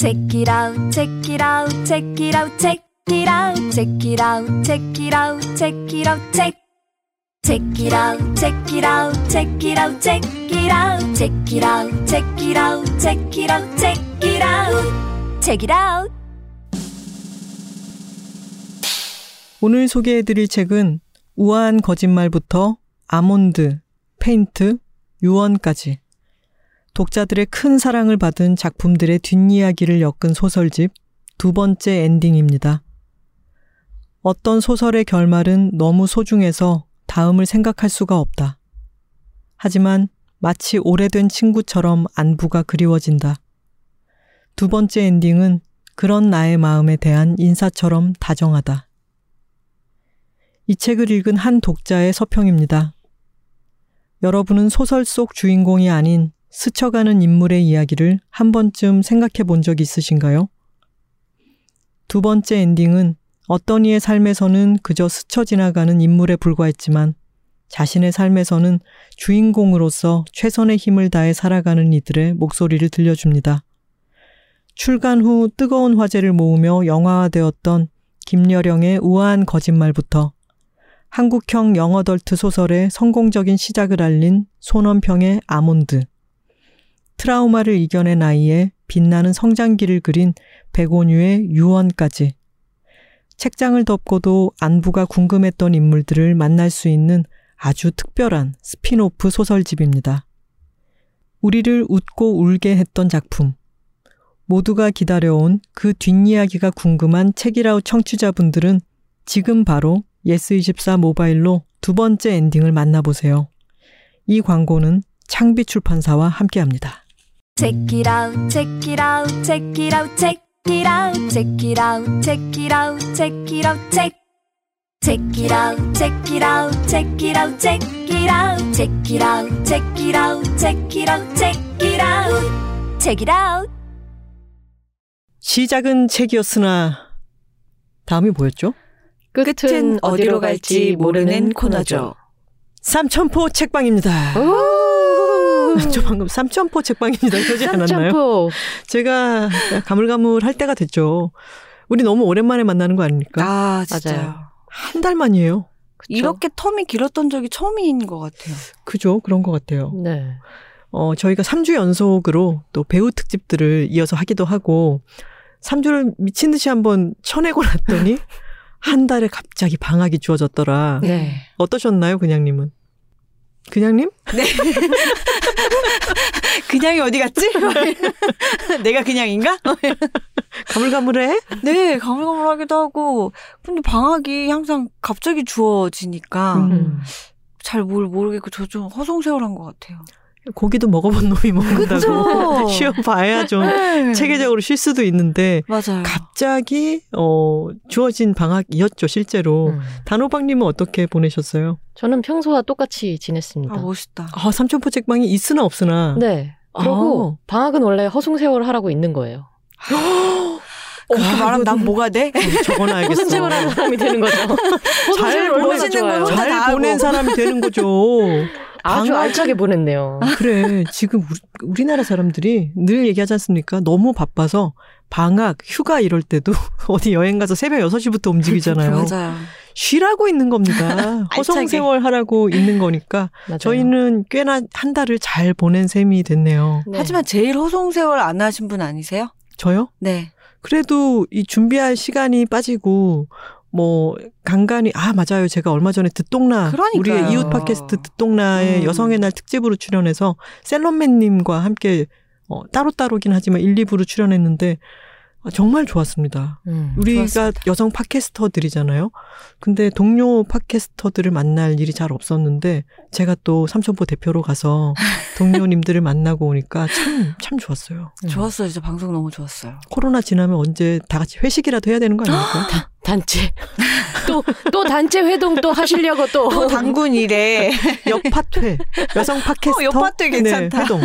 Check it out, check it out, check it out, check it out, check it out, check it out, check it out, check. Check it out, check it out, check it out, check it out, check it out, check it out, check it out, check it out, check it out. 오늘 소개해드릴 책은 우아한 거짓말부터 아몬드, 페인트, 유언까지 독자들의 큰 사랑을 받은 작품들의 뒷이야기를 엮은 소설집 두 번째 엔딩입니다. 어떤 소설의 결말은 너무 소중해서 다음을 생각할 수가 없다. 하지만 마치 오래된 친구처럼 안부가 그리워진다. 두 번째 엔딩은 그런 나의 마음에 대한 인사처럼 다정하다. 이 책을 읽은 한 독자의 서평입니다. 여러분은 소설 속 주인공이 아닌 스쳐가는 인물의 이야기를 한 번쯤 생각해 본 적 있으신가요? 두 번째 엔딩은 어떤 이의 삶에서는 그저 스쳐 지나가는 인물에 불과했지만 자신의 삶에서는 주인공으로서 최선의 힘을 다해 살아가는 이들의 목소리를 들려줍니다. 출간 후 뜨거운 화제를 모으며 영화화되었던 김려령의 우아한 거짓말부터 한국형 young adult 소설의 성공적인 시작을 알린 손원평의 아몬드, 트라우마를 이겨낸 아이의 빛나는 성장기를 그린 백온유의 유원까지 책장을 덮고도 안부가 궁금했던 인물들을 만날 수 있는 아주 특별한 스피노프 소설집입니다. 우리를 웃고 울게 했던 작품. 모두가 기다려온 그 뒷이야기가 궁금한 책이라우 청취자분들은 지금 바로 예스24 모바일로 두 번째 엔딩을 만나보세요. 이 광고는 창비 출판사와 함께합니다. Check it out, check it out, check it out, check it out, check it out, check it out, check it out, check. Check it out, check it out, check it out, check it out, check it out, check it out, check it out, check it out, check it out. 시작은 책이었으나 다음이 뭐였죠? 끝은 어디로 갈지 모르는 코너죠. 삼천포 책방입니다. 저 방금 삼천포 책방입니다. 그러지 않았나요? 삼천포. 제가 가물가물 할 때가 됐죠. 우리 너무 오랜만에 만나는 거 아닙니까? 아, 진짜요. 맞아요. 한 달 만이에요. 이렇게 텀이 길었던 적이 처음인 것 같아요. 그죠? 그런 것 같아요. 네. 어, 저희가 3주 연속으로 또 배우 특집들을 이어서 하기도 하고 3주를 미친 듯이 한번 쳐내고 났더니 한 달에 갑자기 방학이 주어졌더라. 네. 어떠셨나요, 그냥님은? 그냥님? 그냥이 어디 갔지? 내가 그냥인가? 가물가물해? 네, 가물가물하기도 하고. 근데 방학이 항상 갑자기 주어지니까 음. 잘뭘 모르겠고 저 좀 허송세월한 것 같아요. 고기도 먹어본 놈이 먹는다고? 쉬어봐야 좀 네. 체계적으로 쉴 수도 있는데 맞아요. 갑자기 어 주어진 방학이었죠 실제로 음. 단호박님은 어떻게 보내셨어요? 저는 평소와 똑같이 지냈습니다. 아, 멋있다. 아 삼천포 책방이 있으나 없으나 네. 그리고 아. 방학은 원래 허송세월을 하라고 있는 거예요. 그렇게 아, 말하면 난 뭐가 돼? 적어놔야겠어. 허송세월 하는 사람이 되는 거죠. 허송세월 잘다 알고. 보낸 사람이 되는 거죠. 아주 알차게 보냈네요. 그래 지금 우리, 우리 나라 사람들이 늘 얘기하지 않습니까? 너무 바빠서 방학, 휴가 이럴 때도 어디 여행 가서 새벽 6시부터 움직이잖아요. 맞아요. 쉬라고 있는 겁니다. 허송세월 하라고 있는 거니까 맞아요. 저희는 꽤나 한 달을 잘 보낸 셈이 됐네요. 네. 하지만 제일 허송세월 안 하신 분 아니세요? 저요? 네. 그래도 이 준비할 시간이 빠지고 뭐 간간히 아 맞아요 제가 얼마 전에 듣동나 그러니까요. 우리의 이웃 팟캐스트 듣동나의 음. 여성의 날 특집으로 출연해서 셀럽맨님과 함께 어, 따로따로긴 하지만 1, 2부로 출연했는데 아, 정말 좋았습니다. 음. 우리가 좋았습니다. 여성 팟캐스터들이잖아요. 근데 동료 팟캐스터들을 만날 일이 잘 없었는데 제가 또 삼천포 대표로 가서 동료님들을 만나고 오니까 참 참 좋았어요. 음. 좋았어요. 진짜 방송 너무 좋았어요. 코로나 지나면 언제 다 같이 회식이라도 해야 되는 거 아닙니까? 단체. 또, 또 단체 회동 또 하시려고 또. 또 당군 일에 옆파회 여성 팟캐스터 어, 옆파회 괜찮다. 네, 회동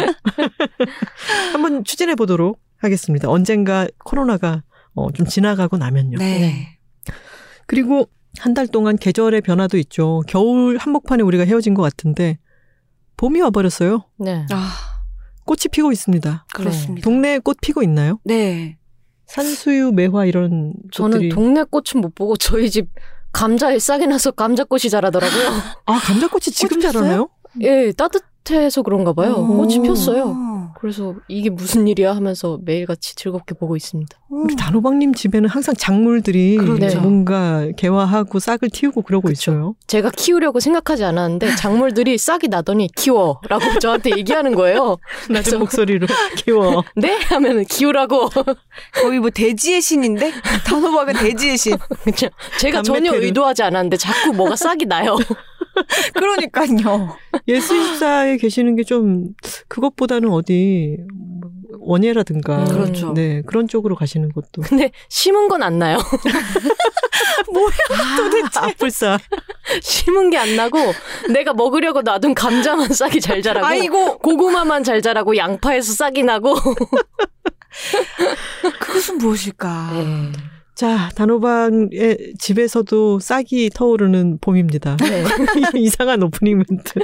한번 추진해 보도록 하겠습니다. 언젠가 코로나가 어, 좀 지나가고 나면요. 네. 그리고 한 달 동안 계절의 변화도 있죠. 겨울 한복판에 우리가 헤어진 것 같은데 봄이 와버렸어요. 네. 아, 꽃이 피고 있습니다. 그렇습니다. 동네에 꽃 피고 있나요? 네. 산수유, 매화 이런 저는 것들이 동네 꽃은 못 보고 저희 집 감자에 싹이 나서 감자꽃이 자라더라고요. 아 감자꽃이 지금 꽃이 자라나요? 예, 따뜻해서 그런가 봐요. 오. 꽃이 폈어요. 그래서 이게 무슨 일이야 하면서 매일같이 즐겁게 보고 있습니다. 우리 단호박님 집에는 항상 작물들이 그렇죠. 뭔가 개화하고 싹을 틔우고 그러고 그쵸. 있어요. 제가 키우려고 생각하지 않았는데 작물들이 싹이 나더니 키워라고 저한테 얘기하는 거예요. 낮은 목소리로 키워. 네? 하면은 키우라고. 거의 뭐 대지의 신인데 단호박은 대지의 신. 제가 전혀. 의도하지 않았는데 자꾸 뭐가 싹이 나요. 그러니까요. 예수입사에 계시는 게 좀 그것보다는 어디 뭐 원예라든가 음, 그렇죠. 네 그런 쪽으로 가시는 것도 근데 심은 건 안 나요. 도대체 악불사 심은 게 안 나고 내가 먹으려고 놔둔 감자만 싹이 잘 자라고 아이고 고구마만 잘 자라고 양파에서 싹이 나고 그것은 무엇일까? 네. 자 단호박의 집에서도 싹이 터오르는 봄입니다. 네. 이상한 오프닝 멘트.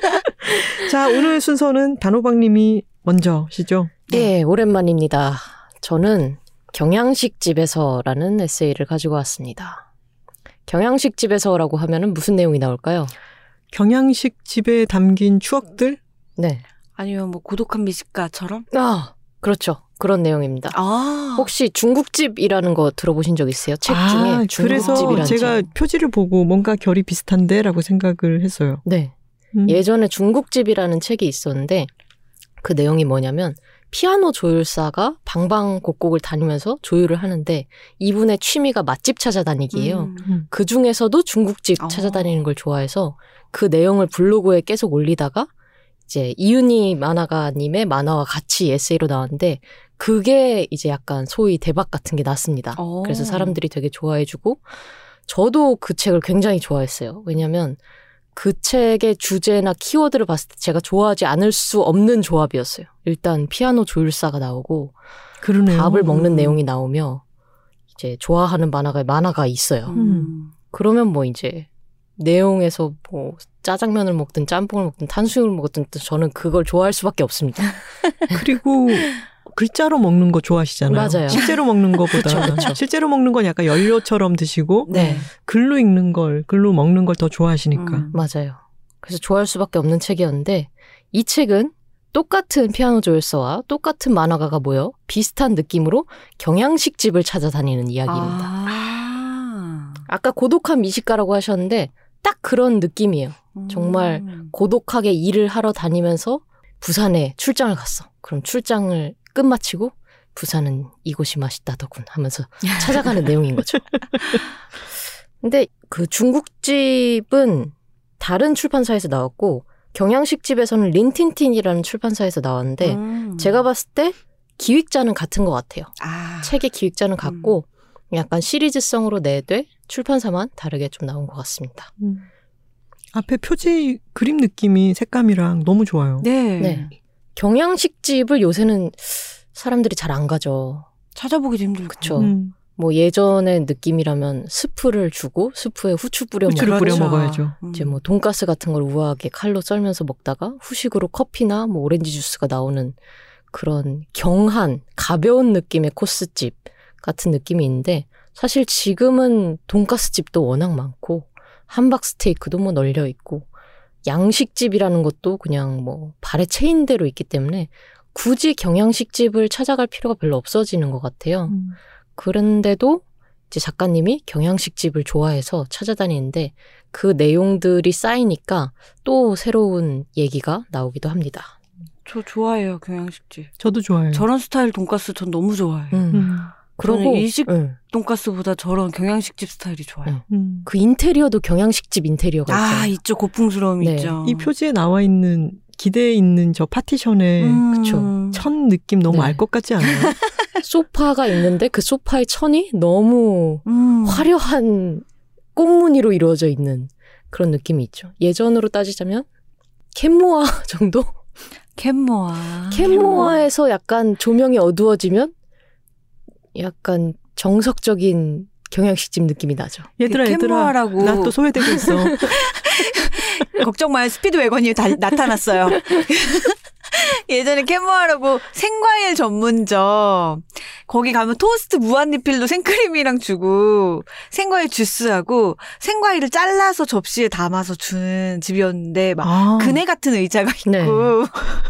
자 오늘 순서는 단호박님이 먼저시죠. 네, 오랜만입니다. 저는 경양식 집에서라는 에세이를 가지고 왔습니다. 경양식 집에서라고 하면은 무슨 내용이 나올까요? 경양식 집에 담긴 추억들 네. 아니면 뭐 고독한 미식가처럼? 아, 그렇죠. 그런 내용입니다. 아 혹시 중국집이라는 거 들어보신 적 있어요? 책 중에 아, 그래서 중국집이라는 제가 책. 표지를 보고 뭔가 결이 비슷한데라고 생각을 했어요. 네. 음. 예전에 중국집이라는 책이 있었는데 그 내용이 뭐냐면 피아노 조율사가 방방곡곡을 다니면서 조율을 하는데 이분의 취미가 맛집 찾아다니기예요. 음. 그 중에서도 중국집 어. 찾아다니는 걸 좋아해서 그 내용을 블로그에 계속 올리다가 이제 이윤희 만화가님의 만화와 같이 에세이로 나왔는데 그게 이제 약간 소위 대박 같은 게 났습니다. 어. 그래서 사람들이 되게 좋아해주고 저도 그 책을 굉장히 좋아했어요. 왜냐하면 그 책의 주제나 키워드를 봤을 때 제가 좋아하지 않을 수 없는 조합이었어요. 일단 피아노 조율사가 나오고 그러네요. 밥을 먹는 내용이 나오며 이제 좋아하는 만화가 만화가 있어요. 음. 그러면 뭐 이제 내용에서 뭐 짜장면을 먹든 짬뽕을 먹든 탕수육을 먹든 저는 그걸 좋아할 수밖에 없습니다. 그리고 글자로 먹는 거 좋아하시잖아요. 맞아요. 실제로 먹는 그쵸, 그쵸. 실제로 먹는 건 약간 연료처럼 드시고 네, 글로 읽는 걸 글로 먹는 걸 더 좋아하시니까. 음. 맞아요. 그래서 좋아할 수밖에 없는 책이었는데 이 책은 똑같은 피아노 조율서와 똑같은 만화가가 모여 비슷한 느낌으로 경양식 집을 찾아다니는 이야기입니다. 아. 아까 고독한 미식가라고 하셨는데 딱 그런 느낌이에요. 정말 음. 고독하게 일을 하러 다니면서 부산에 출장을 갔어. 그럼 출장을 끝마치고 부산은 이곳이 맛있다더군 하면서 찾아가는 내용인 거죠. 근데 그 중국집은 다른 출판사에서 나왔고 경양식 집에서는 린틴틴이라는 출판사에서 나왔는데 음. 제가 봤을 때 기획자는 같은 것 같아요. 아. 책의 기획자는 같고 약간 시리즈성으로 내되 출판사만 다르게 좀 나온 것 같습니다. 음. 앞에 표지 그림 느낌이 색감이랑 너무 좋아요. 네. 네. 경양식 집을 요새는 사람들이 잘 안 가죠. 찾아보기도 힘들고. 그쵸. 음, 뭐 예전의 느낌이라면 스프를 주고 스프에 후추 뿌려 후추를 뿌려 먹어야죠. 음. 이제 뭐 돈가스 같은 걸 우아하게 칼로 썰면서 먹다가 후식으로 커피나 뭐 오렌지 주스가 나오는 그런 경한 가벼운 느낌의 코스집 같은 느낌이 있는데 사실 지금은 돈가스 집도 워낙 많고 함박 스테이크도 뭐 널려 있고 양식집이라는 것도 그냥 뭐 발에 채인 대로 있기 때문에 굳이 경양식집을 찾아갈 필요가 별로 없어지는 것 같아요. 음. 그런데도 이제 작가님이 경양식집을 좋아해서 찾아다니는데 그 내용들이 쌓이니까 또 새로운 얘기가 나오기도 합니다. 저 좋아해요 경양식집. 저도 좋아해요. 저런 스타일 돈가스 전 너무 좋아해요. 음. 음, 그러고 저는 일식- 응. 돈가스보다 저런 경양식집 스타일이 좋아요. 음. 그 인테리어도 경양식집 인테리어가 있잖아요. 아 있죠 고풍스러움 네. 있죠. 이 표지에 나와 있는 뒤에 있는 저 파티션의 음. 그쵸. 천 느낌 너무 네. 알것 같지 않아요? 소파가 있는데 그 소파의 천이 너무 음. 화려한 꽃무늬로 이루어져 있는 그런 느낌이 있죠. 예전으로 따지자면 캔모아 정도? 캔모아. 캔모아에서 약간 조명이 어두워지면 약간 정석적인 경양식집 느낌이 나죠. 얘들아 얘들아 나 또 소외되고 있어. 걱정 마요. 스피드 웨건이 다, 나타났어요. 예전에 캔모아라고 생과일 전문점 거기 가면 토스트 무한리필로 생크림이랑 주고 생과일 주스하고 생과일을 잘라서 접시에 담아서 주는 집이었는데 막 아. 그네 같은 의자가 있고 네.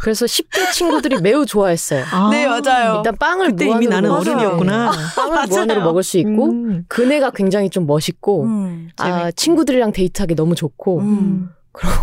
그래서 10대 친구들이 매우 좋아했어요. 아. 네 맞아요. 일단 빵을 그때 무한으로 이미 나는. 어른이었구나. 빵을 무한으로 먹을 수 있고 음. 그네가 굉장히 좀 멋있고 음, 아, 친구들이랑 데이트하기 너무 좋고 음. 그럼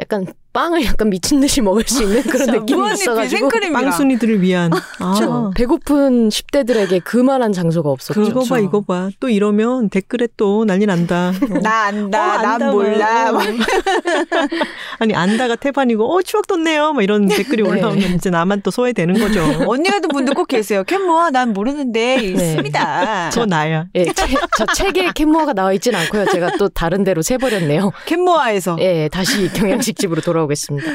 약간 빵을 약간 미친 듯이 먹을 수 있는 그런 진짜 느낌이 있어가지고 빵순이들을 위한. 아. 배고픈 10대들에게 그만한 장소가 없었죠. 이거 봐. 이거 봐. 또 이러면 댓글에 또 난리 난다. 어. 나 안다, 어, 난 안다, 몰라. 막. 막 아니 안다가 태반이고 어 추억 돋네요. 막 이런 댓글이 네. 올라오면 이제 나만 또 소외되는 거죠. 언니 같은 분들 꼭 계세요. 캔모아 난 모르는데 네. 있습니다. 저 나야. 예, 책- 저 책에 캔모아가 나와 있진 않고요. 제가 또 다른 데로 새버렸네요. 캔모아에서 예, 다시 경양식 집으로 돌아 오겠습니다.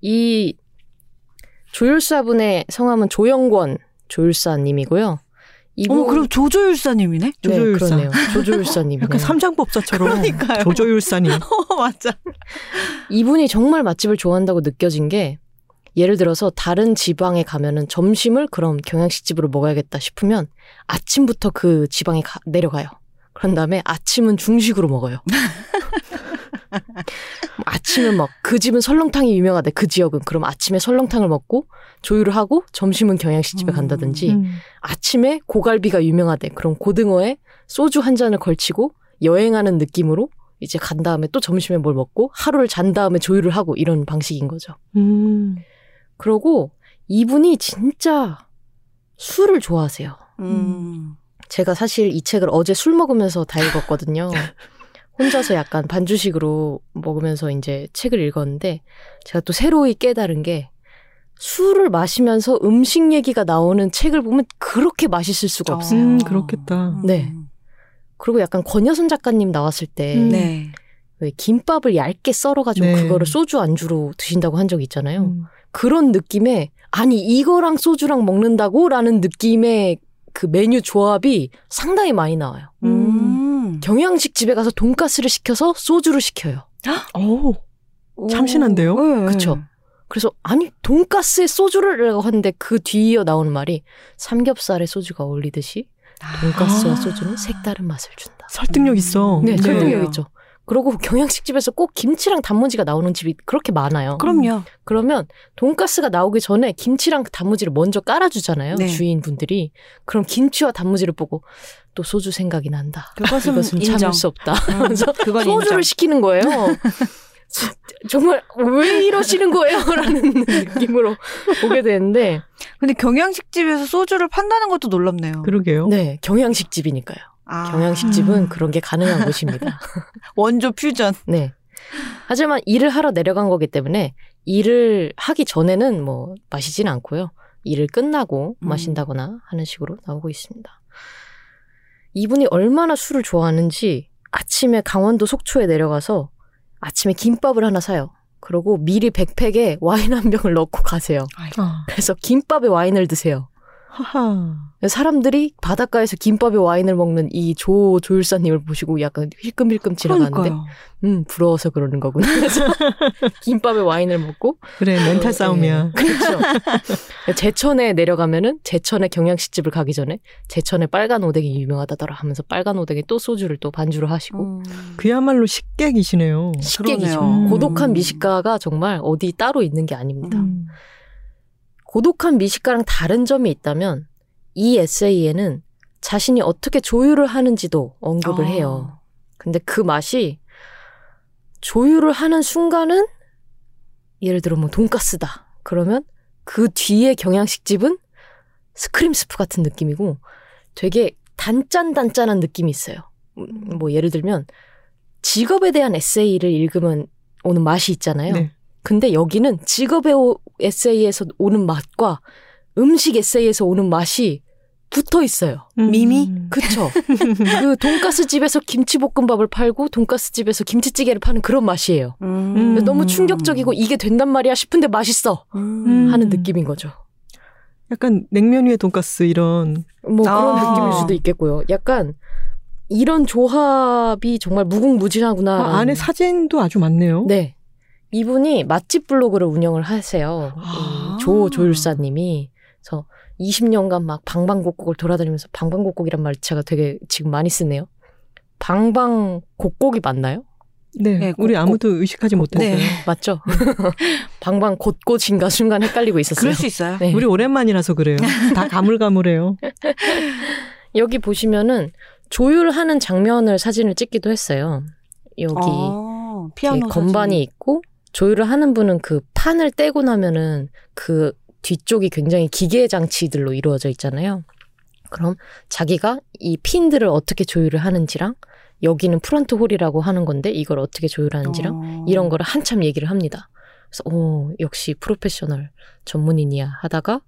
이 조율사분의 성함은 조영권 조율사님이고요. 이분 어머 그럼 조조율사님이네. 네, 조조율사. 그러네요. 조조율사님이네요. 약간 삼장법사처럼 그러니까요. 조조율사님. 어 맞아. 이분이 정말 맛집을 좋아한다고 느껴진 게 예를 들어서 다른 지방에 가면은 점심을 그럼 경양식집으로 먹어야겠다 싶으면 아침부터 그 지방에 가- 내려가요. 그런 다음에 아침은 중식으로 먹어요. 아침은 막 그 집은 설렁탕이 유명하대 그 지역은 그럼 아침에 설렁탕을 먹고 조율을 하고 점심은 경양식집에 음. 간다든지 음. 아침에 고갈비가 유명하대 그럼 고등어에 소주 한 잔을 걸치고 여행하는 느낌으로 이제 간 다음에 또 점심에 뭘 먹고 하루를 잔 다음에 조율을 하고 이런 방식인 거죠. 음. 그러고 이분이 진짜 술을 좋아하세요. 음. 제가 사실 이 책을 어제 술 먹으면서 다 읽었거든요. 혼자서 약간 반주식으로 먹으면서 이제 책을 읽었는데 제가 또 새로이 깨달은 게 술을 마시면서 음식 얘기가 나오는 책을 보면 그렇게 맛있을 수가 없어요. 음, 그렇겠다. 네. 그리고 약간 권여선 작가님 나왔을 때 음. 네. 왜 김밥을 얇게 썰어가지고 네. 그거를 소주 안주로 드신다고 한적 있잖아요. 음. 그런 느낌의 아니 이거랑 소주랑 먹는다고라는 느낌의 그 메뉴 조합이 상당히 많이 나와요. 음. 경양식 집에 가서 돈가스를 시켜서 소주를 시켜요. 어우, 참신한데요? 네. 그쵸. 그래서 아니 돈가스에 소주를 하는데 그 뒤이어 나오는 말이 삼겹살에 소주가 어울리듯이 돈가스와 아. 소주는 색다른 맛을 준다. 설득력 있어. 네, 네. 설득력 있죠. 그리고 경양식 집에서 꼭 김치랑 단무지가 나오는 집이 그렇게 많아요. 그럼요. 그러면 돈가스가 나오기 전에 김치랑 단무지를 먼저 깔아주잖아요. 네. 주인분들이. 그럼 김치와 단무지를 보고 또 소주 생각이 난다. 그것은 이것은 인정. 참을 수 없다. 음, 그건 소주를 인정. 시키는 거예요. 진- 정말 왜 이러시는 거예요? 라는 느낌으로 보게 되는데 근데 경양식집에서 소주를 판다는 것도 놀랍네요. 그러게요. 네 경양식 집이니까요. 아. 경양식 집은 그런 게 가능한 곳입니다. 원조 퓨전. 네. 하지만 일을 하러 내려간 거기 때문에 일을 하기 전에는 뭐 마시진 않고요. 일을 끝나고 음. 마신다거나 하는 식으로 나오고 있습니다. 이분이 얼마나 술을 좋아하는지 아침에 강원도 속초에 내려가서 아침에 김밥을 하나 사요. 그러고 미리 백팩에 와인 한 병을 넣고 가세요. 아, 그래서 김밥에 와인을 드세요. 하하. 사람들이 바닷가에서 김밥에 와인을 먹는 이 조 조율사님을 보시고 약간 힐끔힐끔 지나가는데 그러니까요. 음, 부러워서 그러는 거구나. 김밥에 와인을 먹고. 그래, 멘탈 싸움이야. 네, 그렇죠. 제천에 내려가면은 제천의 경양식집을 가기 전에 제천의 빨간 오뎅이 유명하다더라 하면서 빨간 오뎅에 또 소주를 또 반주를 하시고. 음. 그야말로 식객이시네요. 식객이죠. 그러네요. 고독한 음. 미식가가 정말 어디 따로 있는 게 아닙니다. 음. 고독한 미식가랑 다른 점이 있다면 이 에세이에는 자신이 어떻게 조율을 하는지도 언급을 아. 해요. 근데 그 맛이 조율을 하는 순간은 예를 들어 뭐 돈가스다. 그러면 그 뒤에 경양식집은 스크림 스프 같은 느낌이고 되게 단짠단짠한 느낌이 있어요. 음, 뭐 예를 들면 직업에 대한 에세이를 읽으면 오는 맛이 있잖아요. 네. 근데 여기는 직업의 오- 에세이에서 오는 맛과 음식 에세이에서 오는 맛이 붙어 있어요. 미미? 음. 그쵸? 그 돈가스 집에서 김치볶음밥을 팔고 돈가스 집에서 김치찌개를 파는 그런 맛이에요. 음. 너무 충격적이고 이게 된단 말이야 싶은데 맛있어 음. 하는 느낌인 거죠. 약간 냉면 위에 돈가스 이런 뭐 그런 아. 느낌일 수도 있겠고요. 약간 이런 조합이 정말 무궁무진하구나. 아, 안에 사진도 아주 많네요. 네. 이분이 맛집 블로그를 운영을 하세요. 아. 이조 조율사님이. 그래서 20년간 막 방방곡곡을 돌아다니면서 방방곡곡이란 말 제가 되게 지금 많이 쓰네요. 방방곡곡이 맞나요? 네, 네, 우리 꼭- 아무도 의식하지 못했어요. 네. 맞죠? 방방 곳곳인가 순간 헷갈리고 있었어요. 그럴 수 있어요. 네. 우리 오랜만이라서 그래요. 다 가물가물해요. 여기 보시면은 조율하는 장면을 사진을 찍기도 했어요. 여기 어, 피아노 건반이 있고 조율을 하는 분은 그 판을 떼고 나면은 그 뒤쪽이 굉장히 기계 장치들로 이루어져 있잖아요. 그럼 자기가 이 핀들을 어떻게 조율을 하는지랑 여기는 front hall이라고 하는 건데 이걸 어떻게 조율하는지랑 어. 이런 거를 한참 얘기를 합니다. 그래서 오 역시 프로페셔널 전문인이야 하다가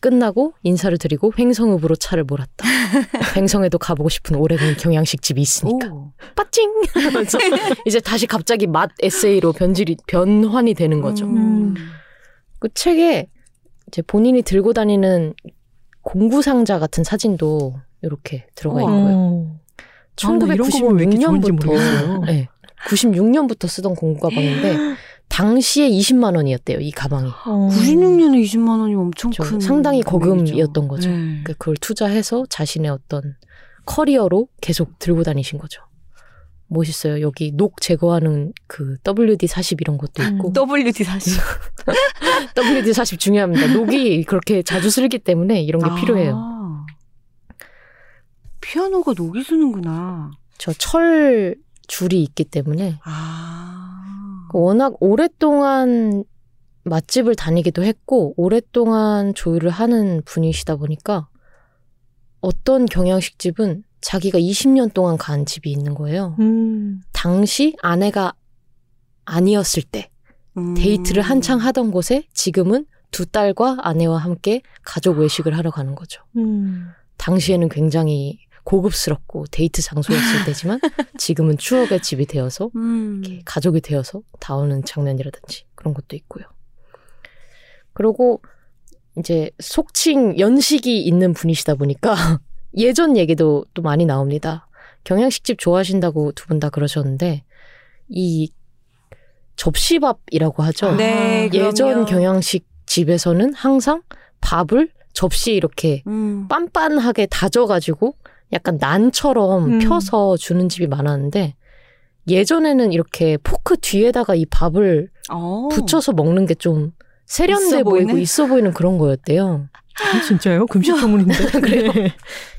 끝나고 인사를 드리고 횡성읍으로 차를 몰았다. 횡성에도 가보고 싶은 오래된 경양식 집이 있으니까 오. 빠찡 하면서 이제 다시 갑자기 맛 에세이로 변질이 변환이 되는 거죠. 음. 그 책에 이제 본인이 들고 다니는 공구 상자 같은 사진도 이렇게 들어가. 있고요. 어. 아, 나 이런 거 보면 왜 이렇게 좋은지 1996년부터 모르겠어요. 네, 96년부터 쓰던 공구 가방인데 당시에 20만 원이었대요. 이 가방이. 어. 96년에 20만 원이 엄청 좀큰 상당히. 거금이었던 거죠. 네. 그러니까 그걸 투자해서 자신의 어떤 커리어로 계속 들고 다니신 거죠. 멋있어요. 여기 녹 제거하는 그 WD40 이런 것도 있고. 음. WD 사실 WD40 중요합니다. 녹이 그렇게 자주 쓸기 때문에 이런 게 필요해요. 아. 피아노가 녹이 쓰는구나. 저 철 줄이 있기 때문에 아. 워낙 오랫동안 맛집을 다니기도 했고 오랫동안 조율을 하는 분이시다 보니까 어떤 경양식집은 자기가 20년 동안 간 집이 있는 거예요. 음. 당시 아내가 아니었을 때 음. 데이트를 한창 하던 곳에 지금은 두 딸과 아내와 함께 가족 외식을 하러 가는 거죠. 음. 당시에는 굉장히 고급스럽고 데이트 장소였을 때지만 지금은 추억의 집이 되어서 음. 가족이 되어서 다 오는 장면이라든지 그런 것도 있고요. 그리고 이제 속칭 연식이 있는 분이시다 보니까 예전 얘기도 또 많이 나옵니다. 경양식집 좋아하신다고 두 분 다 그러셨는데 이 접시밥이라고 하죠. 네, 예전 그럼요. 경양식 집에서는 항상 밥을 접시에 이렇게 음. 빤빤하게 다져가지고 약간 난처럼 음. 펴서 주는 집이 많았는데 예전에는 이렇게 포크 뒤에다가 이 밥을 어. 붙여서 먹는 게 좀 세련돼 있어 보이고? 있어 보이는 그런 거였대요. 아, 진짜요? 금식 전문인데. 그래요? 네.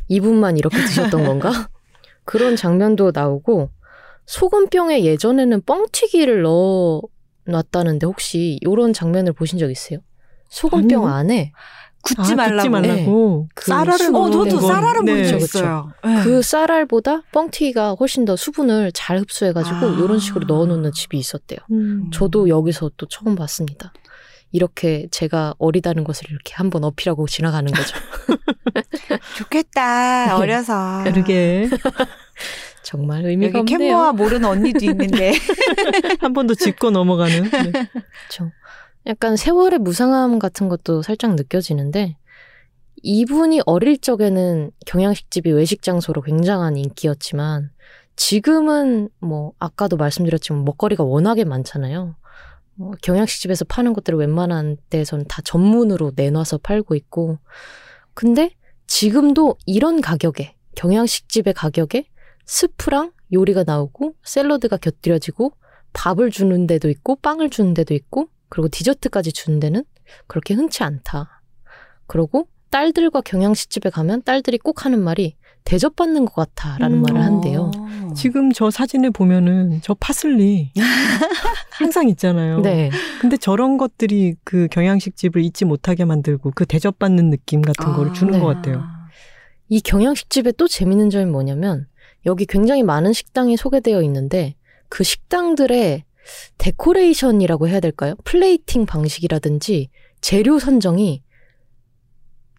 이분만 이렇게 드셨던 건가? 그런 장면도 나오고 소금병에 예전에는 뻥튀기를 넣어 놨다는데 혹시 이런 장면을 보신 적 있어요? 소금병 아니요. 안에 굳지 아, 말라고. 굽지 말라고. 그 쌀알을 어, 저도 네. 쌀알은 본 네. 적 그쵸, 있어요. 네. 그 쌀알보다 뻥튀기가 훨씬 더 수분을 잘 흡수해가지고 아. 이런 식으로 넣어놓는 집이 있었대요. 음. 저도 여기서 또 처음 봤습니다. 이렇게 제가 어리다는 것을 이렇게 한번 어필하고 지나가는 거죠. 좋겠다. 어려서. 네. 그러게 정말 의미가 여기 없네요. 캔모아 모르는 언니도 있는데. 한 번 더 짚고 넘어가는. 네. 그렇죠. 약간 세월의 무상함 같은 것도 살짝 느껴지는데 이분이 어릴 적에는 경양식집이 외식 장소로 굉장한 인기였지만 지금은 뭐 아까도 말씀드렸지만 먹거리가 워낙에 많잖아요. 뭐 경양식집에서 파는 것들을 웬만한 데에서는 다 전문으로 내놔서 팔고 있고 근데 지금도 이런 가격에 경양식집의 가격에 스프랑 요리가 나오고 샐러드가 곁들여지고 밥을 주는 데도 있고 빵을 주는 데도 있고 그리고 디저트까지 주는 데는 그렇게 흔치 않다. 그러고 딸들과 경양식집에 가면 딸들이 꼭 하는 말이 대접받는 것 같아 라는 음. 말을 한대요. 어. 지금 저 사진을 보면은 저 파슬리 항상 있잖아요. 네. 근데 저런 것들이 그 경양식 집을 잊지 못하게 만들고 그 대접받는 느낌 같은 거를 주는 네. 것 같아요. 이 경양식집의 또 재밌는 점이 뭐냐면 여기 굉장히 많은 식당이 소개되어 있는데 그 식당들의 데코레이션이라고 해야 될까요? 플레이팅 방식이라든지 재료 선정이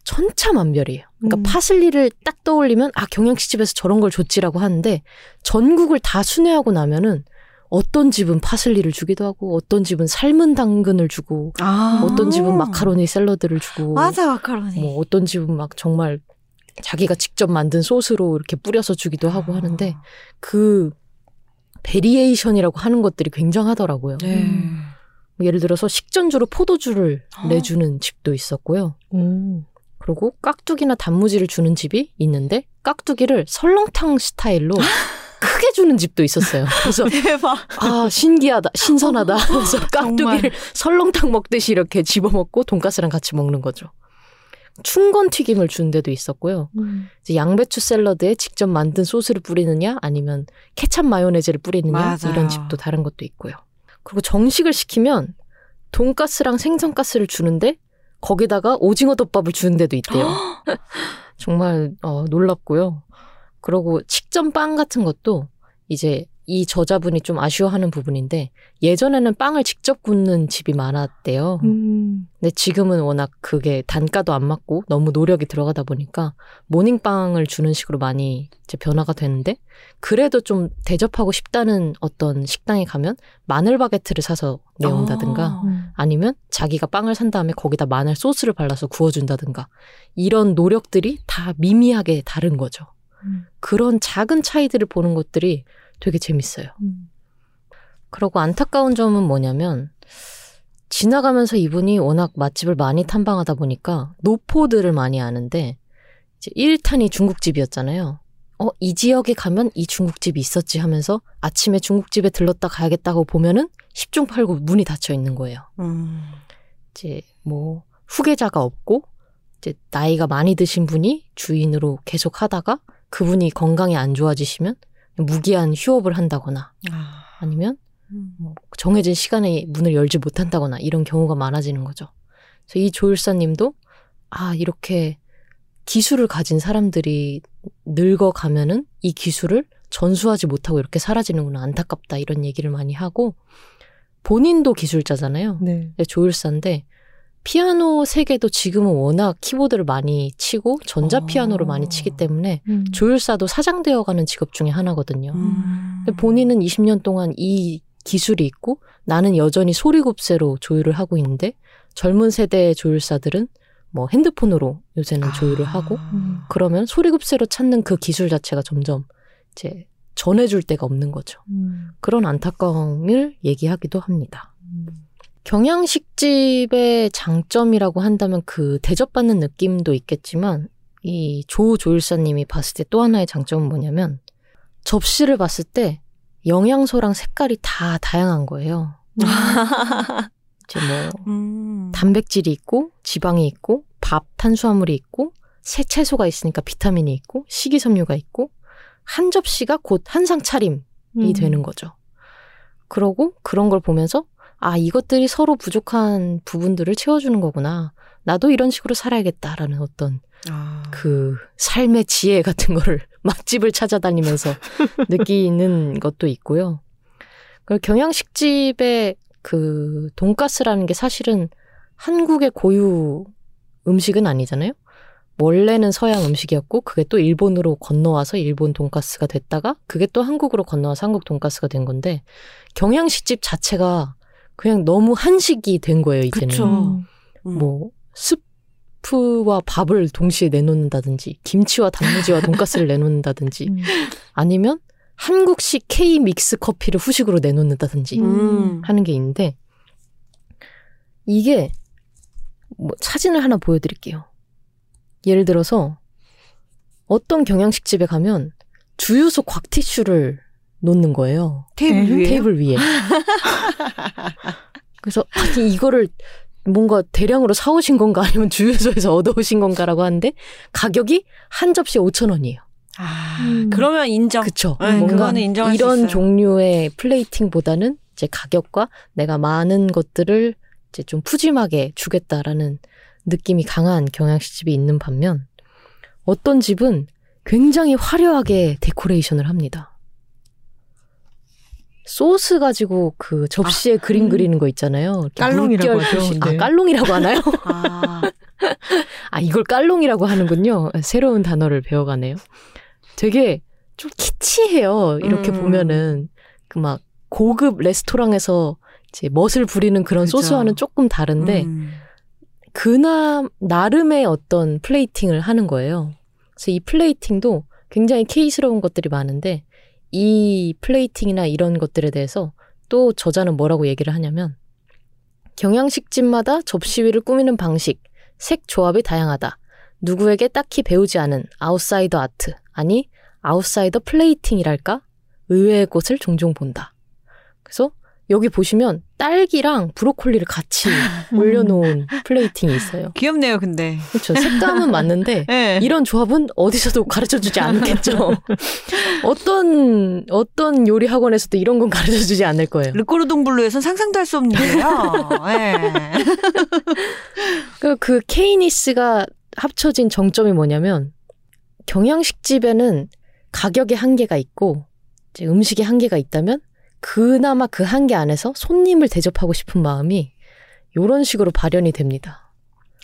천차만별이에요. 그러니까 음. 파슬리를 딱 떠올리면 아 경양식집에서 저런 걸 줬지라고 하는데 전국을 다 순회하고 나면은 어떤 집은 파슬리를 주기도 하고 어떤 집은 삶은 당근을 주고 아. 어떤 집은 마카로니 샐러드를 주고 맞아, 마카로니. 뭐 어떤 집은 막 정말 자기가 직접 만든 소스로 이렇게 뿌려서 주기도 하고 하는데 그 variation이라고 하는 것들이 굉장하더라고요. 네. 뭐 예를 들어서 식전주로 포도주를 어. 내주는 집도 있었고요. 오. 그리고 깍두기나 단무지를 주는 집이 있는데 깍두기를 설렁탕 스타일로 크게 주는 집도 있었어요. 그래서 대박. 아 신기하다, 신선하다. 그래서 정말. 깍두기를 설렁탕 먹듯이 이렇게 집어 먹고 돈가스랑 같이 먹는 거죠. 충건 튀김을 주는 데도 있었고요. 음. 이제 양배추 샐러드에 직접 만든 소스를 뿌리느냐 아니면 케찹 마요네즈를 뿌리느냐 맞아요. 이런 집도 다른 것도 있고요. 그리고 정식을 시키면 돈가스랑 생선가스를 주는데 거기다가 오징어 덮밥을 주는 데도 있대요. 정말 어, 놀랍고요. 그리고 식전빵 같은 것도 이제 이 저자분이 좀 아쉬워하는 부분인데 예전에는 빵을 직접 굽는 집이 많았대요. 음. 근데 지금은 워낙 그게 단가도 안 맞고 너무 노력이 들어가다 보니까 모닝빵을 주는 식으로 많이 이제 변화가 되는데 그래도 좀 대접하고 싶다는 어떤 식당에 가면 마늘 바게트를 사서 내온다든가 아. 음. 아니면 자기가 빵을 산 다음에 거기다 마늘 소스를 발라서 구워준다든가 이런 노력들이 다 미미하게 다른 거죠. 음. 그런 작은 차이들을 보는 것들이 되게 재밌어요. 음. 그리고 안타까운 점은 뭐냐면 지나가면서 이분이 워낙 맛집을 많이 탐방하다 보니까 노포들을 많이 아는데 이제 1탄이 중국집이었잖아요. 어, 이 지역에 가면 이 중국집이 있었지 하면서 아침에 중국집에 들렀다 가야겠다고 보면은 10중 8구 문이 닫혀 있는 거예요. 음. 이제 뭐 후계자가 없고 이제 나이가 많이 드신 분이 주인으로 계속 하다가 그분이 건강이 안 좋아지시면 무기한 휴업을 한다거나 아. 아니면 음. 뭐 정해진 시간에 문을 열지 못한다거나 이런 경우가 많아지는 거죠. 그래서 이 조율사님도 아 이렇게 기술을 가진 사람들이 늙어가면은 이 기술을 전수하지 못하고 이렇게 사라지는구나 안타깝다 이런 얘기를 많이 하고 본인도 기술자잖아요. 네. 네, 조율사인데 피아노 세계도 지금은 워낙 키보드를 많이 치고 전자 피아노를 어. 많이 치기 때문에 음. 조율사도 사장되어가는 직업 중에 하나거든요. 음. 근데 본인은 20년 동안 이 기술이 있고 나는 여전히 소리곱새로 조율을 하고 있는데 젊은 세대의 조율사들은 뭐 핸드폰으로 요새는 조율을 하고 음. 그러면 소리곱새로 찾는 그 기술 자체가 점점 이제 전해줄 데가 없는 거죠. 음. 그런 안타까움을 얘기하기도 합니다. 음. 경양식집의 장점이라고 한다면 그 대접받는 느낌도 있겠지만 이 조 조율사님이 봤을 때 또 하나의 장점은 뭐냐면 접시를 봤을 때 영양소랑 색깔이 다 다양한 거예요. 이제 뭐 음. 단백질이 있고 지방이 있고 밥 탄수화물이 있고 새 채소가 있으니까 비타민이 있고 식이섬유가 있고 한 접시가 곧 한 상 차림이 음. 되는 거죠. 그러고 그런 걸 보면서 아 이것들이 서로 부족한 부분들을 채워주는 거구나. 나도 이런 식으로 살아야겠다라는 어떤 아. 그 삶의 지혜 같은 거를 맛집을 찾아다니면서 느끼는 것도 있고요. 그리고 경양식집의 그 돈가스라는 게 사실은 한국의 고유 음식은 아니잖아요. 원래는 서양 음식이었고 그게 또 일본으로 건너와서 일본 돈가스가 됐다가 그게 또 한국으로 건너와서 한국 돈가스가 된 건데 경양식집 자체가 그냥 너무 한식이 된 거예요 이제는. 그쵸. 음. 음. 뭐 스프와 밥을 동시에 내놓는다든지 김치와 단무지와 돈가스를 내놓는다든지 음. 아니면 한국식 K 믹스 커피를 후식으로 내놓는다든지 음. 하는 게 있는데 이게 뭐 사진을 하나 보여드릴게요. 예를 들어서 어떤 경양식집에 가면 주유소 곽티슈를 놓는 거예요. 테이블 위에. 테이블 위에. 그래서 아니 이거를 뭔가 대량으로 사오신 건가 아니면 주유소에서 얻어오신 건가라고 하는데 가격이 한 접시에 5천 원이에요. 아, 음. 그러면 인정. 그쵸? 네, 뭔가 그거는 인정할 수 이런 있어요. 종류의 플레이팅보다는 이제 가격과 내가 많은 것들을 이제 좀 푸짐하게 주겠다라는 느낌이 강한 경양식집이 있는 반면 어떤 집은 굉장히 화려하게 데코레이션을 합니다. 소스 가지고 그 접시에 아, 그림 음. 그리는 거 있잖아요. 깔롱이라고 물결 하죠. 아, 네. 깔롱이라고 하나요? 아, 아, 이걸 깔롱이라고 하는군요. 새로운 단어를 배워가네요. 되게 좀 키치해요. 이렇게 음. 보면은 그 막 고급 레스토랑에서 이제 멋을 부리는 그런 그죠. 소스와는 조금 다른데 음. 그나 나름의 어떤 플레이팅을 하는 거예요. 그래서 이 플레이팅도 굉장히 K스러운 것들이 많은데 이 plating이나 이런 것들에 대해서 또 저자는 뭐라고 얘기를 하냐면 경양식집마다 접시 위를 꾸미는 방식, 색 조합이 다양하다. 누구에게 딱히 배우지 않은 outsider art, 아니 outsider plating이랄까? 의외의 곳을 종종 본다. 그래서 여기 보시면 딸기랑 브로콜리를 같이 올려놓은 plating이 있어요. 귀엽네요, 근데. 그렇죠. 색감은 맞는데 네. 이런 조합은 어디서도 가르쳐 주지 않겠죠. 어떤 어떤 요리 학원에서도 이런 건 가르쳐 주지 않을 거예요. 르꼬르동블루에선 상상도 할 수 없는 일이에요. 네. 그, 그 케이니스가 합쳐진 정점이 뭐냐면 경양식집에는 가격의 한계가 있고 음식의 한계가 있다면 그나마 그 한계 안에서 손님을 대접하고 싶은 마음이 이런 식으로 발현이 됩니다.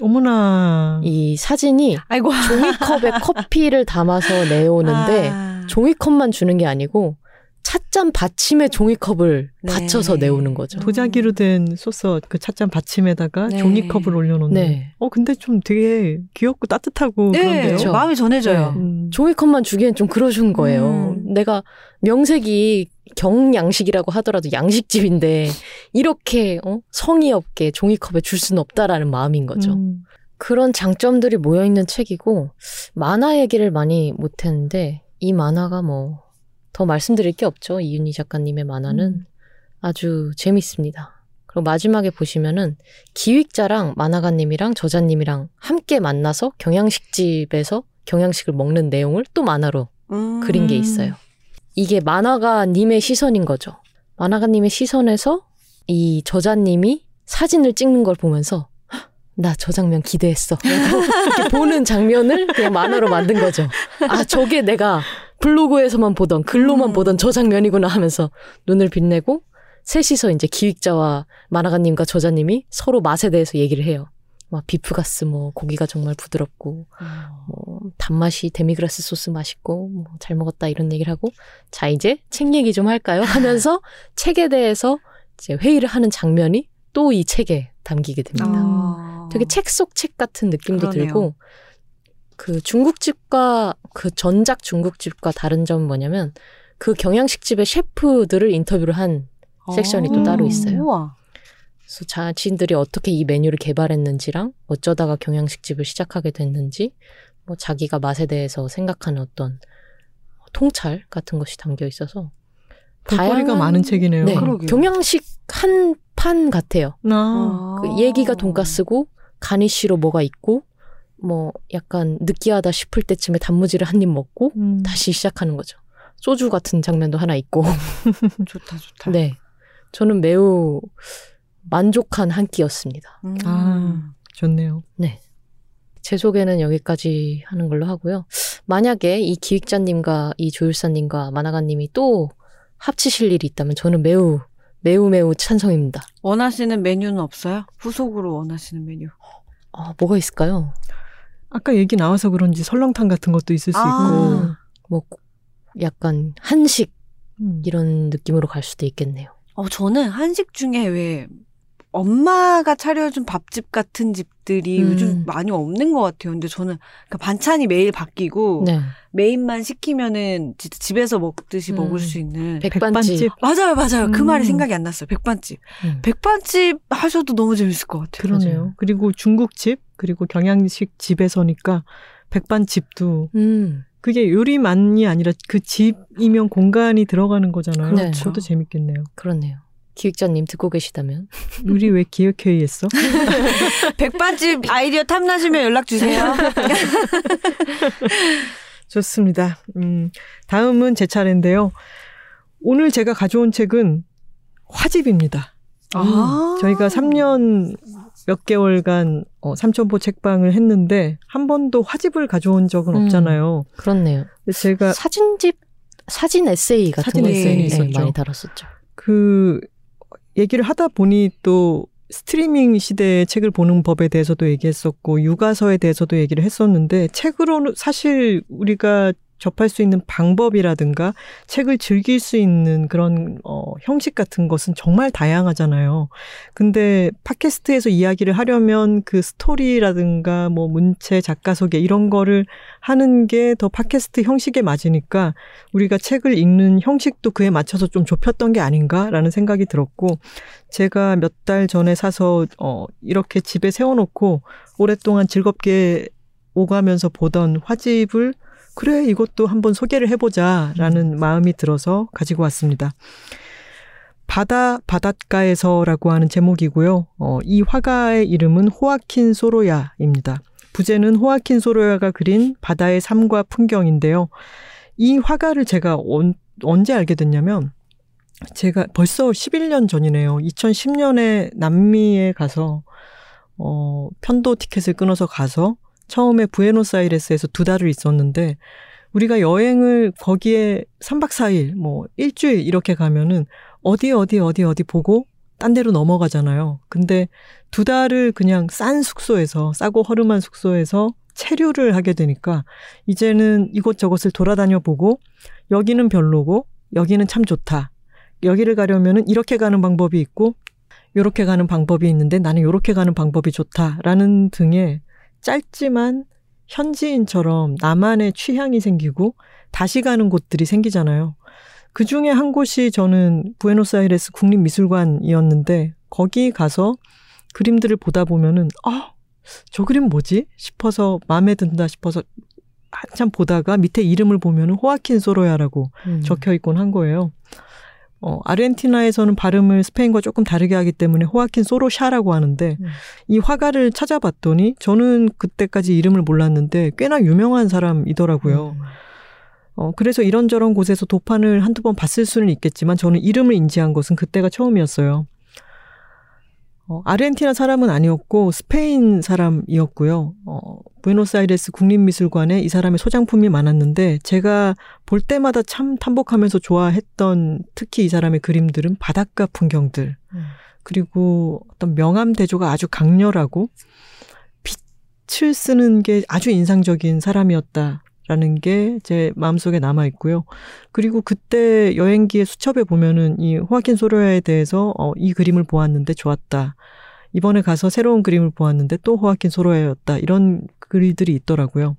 어머나. 이 사진이 아이고. 종이컵에 커피를 담아서 내오는데 아. 종이컵만 주는 게 아니고 찻잔 받침에 종이컵을 네. 받쳐서 내오는 거죠. 도자기로 된 소스 그 찻잔 받침에다가 네. 종이컵을 올려놓는. 네. 어 근데 좀 되게 귀엽고 따뜻하고 네, 그런데요. 그렇죠. 마음이 전해져요. 네. 음. 종이컵만 주기엔 좀 그러준 거예요. 음. 내가 명색이 경양식이라고 하더라도 양식집인데 이렇게 어? 성의 없게 종이컵에 줄 수는 없다라는 마음인 거죠. 음. 그런 장점들이 모여 있는 책이고 만화 얘기를 많이 못했는데 이 만화가 뭐 더 말씀드릴 게 없죠. 이윤희 작가님의 만화는 음. 아주 재밌습니다. 그리고 마지막에 보시면은 기획자랑 만화가님이랑 저자님이랑 함께 만나서 경양식집에서 경양식을 먹는 내용을 또 만화로 음. 그린 게 있어요. 이게 만화가님의 시선인 거죠. 만화가님의 시선에서 이 저자님이 사진을 찍는 걸 보면서 "헉, 나 저 장면 기대했어. 이렇게 보는 장면을 그냥 만화로 만든 거죠. 아, 저게 내가 블로그에서만 보던, 글로만 음. 보던 저 장면이구나 하면서 눈을 빛내고 셋이서 이제 기획자와 만화가님과 저자님이 서로 맛에 대해서 얘기를 해요. 막 비프가스 뭐 고기가 정말 부드럽고 뭐 단맛이 데미그라스 소스 맛있고 뭐 잘 먹었다 이런 얘기를 하고 자 이제 책 얘기 좀 할까요 하면서 책에 대해서 이제 회의를 하는 장면이 또 이 책에 담기게 됩니다. 아. 되게 책 속 책 같은 느낌도 그러네요. 들고 그 중국집과 그 전작 중국집과 다른 점은 뭐냐면 그 경양식집의 셰프들을 인터뷰를 한 섹션이 또 따로 있어요. 우와. 그래서 자신들이 어떻게 이 메뉴를 개발했는지랑 어쩌다가 경양식집을 시작하게 됐는지 뭐 자기가 맛에 대해서 생각하는 어떤 통찰 같은 것이 담겨 있어서 다양한- 많은 책이네요. 네, 그러게요. 경양식 한 판 같아요. 아. 그 얘기가 돈가스고 가니쉬로 뭐가 있고 뭐 약간 느끼하다 싶을 때쯤에 단무지를 한 입 먹고 음. 다시 시작하는 거죠. 소주 같은 장면도 하나 있고. 좋다, 좋다. 네. 저는 매우 만족한 한 끼였습니다. 음. 아. 좋네요. 제 소개는 여기까지 하는 걸로 하고요. 만약에 이 기획자님과 이 조율사님과 만화가님이 또 합치실 일이 있다면 저는 매우 매우 매우 찬성입니다. 원하시는 메뉴는 없어요? 후속으로 원하시는 메뉴. 아, 뭐가 있을까요? 아까 얘기 나와서 그런지 설렁탕 같은 것도 있을 수 아. 뭐 약간 한식 있고. 음. 이런 느낌으로 갈 수도 있겠네요. 어, 저는 한식 중에 왜 엄마가 차려준 밥집 같은 집들이 음. 요즘 많이 없는 것 같아요. 근데 저는 그 반찬이 매일 바뀌고 네. 메인만 시키면은 진짜 집에서 먹듯이 음. 먹을 수 있는 백반집. 맞아요, 맞아요. 그 음. 말이 생각이 안 났어요. 백반집. 음. 백반집 하셔도 너무 재밌을 것 같아요. 그러네요. 맞아요. 그리고 중국집 그리고 경양식 집에서니까 백반집도 음. 그게 요리만이 아니라 그 집이면 공간이 들어가는 거잖아요. 네. 그것도 재밌겠네요. 그렇네요. 기획자님 듣고 계시다면 우리 왜 기획회의 했어? 백반집 아이디어 탐나시면 연락 주세요. 좋습니다. 음, 다음은 제 차례인데요. 오늘 제가 가져온 책은 화집입니다. 아. 저희가 3년 몇 개월간 어, 삼천포 책방을 했는데 한 번도 화집을 가져온 적은 음. 없잖아요. 그렇네요. 근데 제가 사진집 사진 에세이 같은 사진 거 에세이 네. 많이 다뤘었죠. 그 얘기를 하다 보니 또 스트리밍 시대의 책을 보는 법에 대해서도 얘기했었고 육아서에 대해서도 얘기를 했었는데 책으로는 사실 우리가 접할 수 있는 방법이라든가 책을 즐길 수 있는 그런 어 형식 같은 것은 정말 다양하잖아요. 근데 팟캐스트에서 이야기를 하려면 그 스토리라든가 뭐 문체, 작가 소개 이런 거를 하는 게 더 팟캐스트 형식에 맞으니까 우리가 책을 읽는 형식도 그에 맞춰서 좀 좁혔던 게 아닌가라는 생각이 들었고 제가 몇 달 전에 사서 어 이렇게 집에 세워놓고 오랫동안 즐겁게 오가면서 보던 화집을 그래 이것도 한번 소개를 해보자라는 마음이 들어서 가지고 왔습니다. 바다 바닷가에서라고 하는 제목이고요. 어, 이 화가의 이름은 호아킨 소로야입니다. 부제는 호아킨 소로야가 그린 바다의 삶과 풍경인데요. 이 화가를 제가 언, 언제 알게 됐냐면 제가 벌써 11년 전이네요. 2010년에 남미에 가서 어, 편도 티켓을 끊어서 가서 처음에 부에노스아이레스에서 두 달을 있었는데 우리가 여행을 거기에 3박 4일, 뭐 일주일 이렇게 가면은 어디 어디 어디 어디 보고 딴 데로 넘어가잖아요. 근데 두 달을 그냥 싼 숙소에서 싸고 허름한 숙소에서 체류를 하게 되니까 이제는 이곳저곳을 돌아다녀 보고 여기는 별로고 여기는 참 좋다. 여기를 가려면은 이렇게 가는 방법이 있고 요렇게 가는 방법이 있는데 나는 요렇게 가는 방법이 좋다라는 등의 짧지만 현지인처럼 나만의 취향이 생기고 다시 가는 곳들이 생기잖아요. 그 중에 한 곳이 저는 부에노스아이레스 국립미술관이었는데 거기 가서 그림들을 보다 보면은 아, 저 그림 뭐지? 싶어서 마음에 든다 싶어서 한참 보다가 밑에 이름을 보면은 호아킨 소로야라고 음. 적혀 있곤 한 거예요. 어, 아르헨티나에서는 발음을 스페인과 조금 다르게 하기 때문에 호아킨 소로샤라고 하는데 음. 이 화가를 찾아봤더니 저는 그때까지 이름을 몰랐는데 꽤나 유명한 사람이더라고요. 음. 어, 그래서 이런저런 곳에서 도판을 한두 번 봤을 수는 있겠지만 저는 이름을 인지한 것은 그때가 처음이었어요. 어, 아르헨티나 사람은 아니었고 스페인 사람이었고요. 어, 부에노스아이레스 국립미술관에 이 사람의 소장품이 많았는데 제가 볼 때마다 참 탐복하면서 좋아했던 특히 이 사람의 그림들은 바닷가 풍경들 음. 그리고 어떤 명암 대조가 아주 강렬하고 빛을 쓰는 게 아주 인상적인 사람이었다라는 게 제 마음속에 남아 있고요. 그리고 그때 여행기의 수첩에 보면은 이 호아킨 소로야에 대해서 어, 이 그림을 보았는데 좋았다. 이번에 가서 새로운 그림을 보았는데 또 호아킨 소로야였다. 이런 글들이 있더라고요.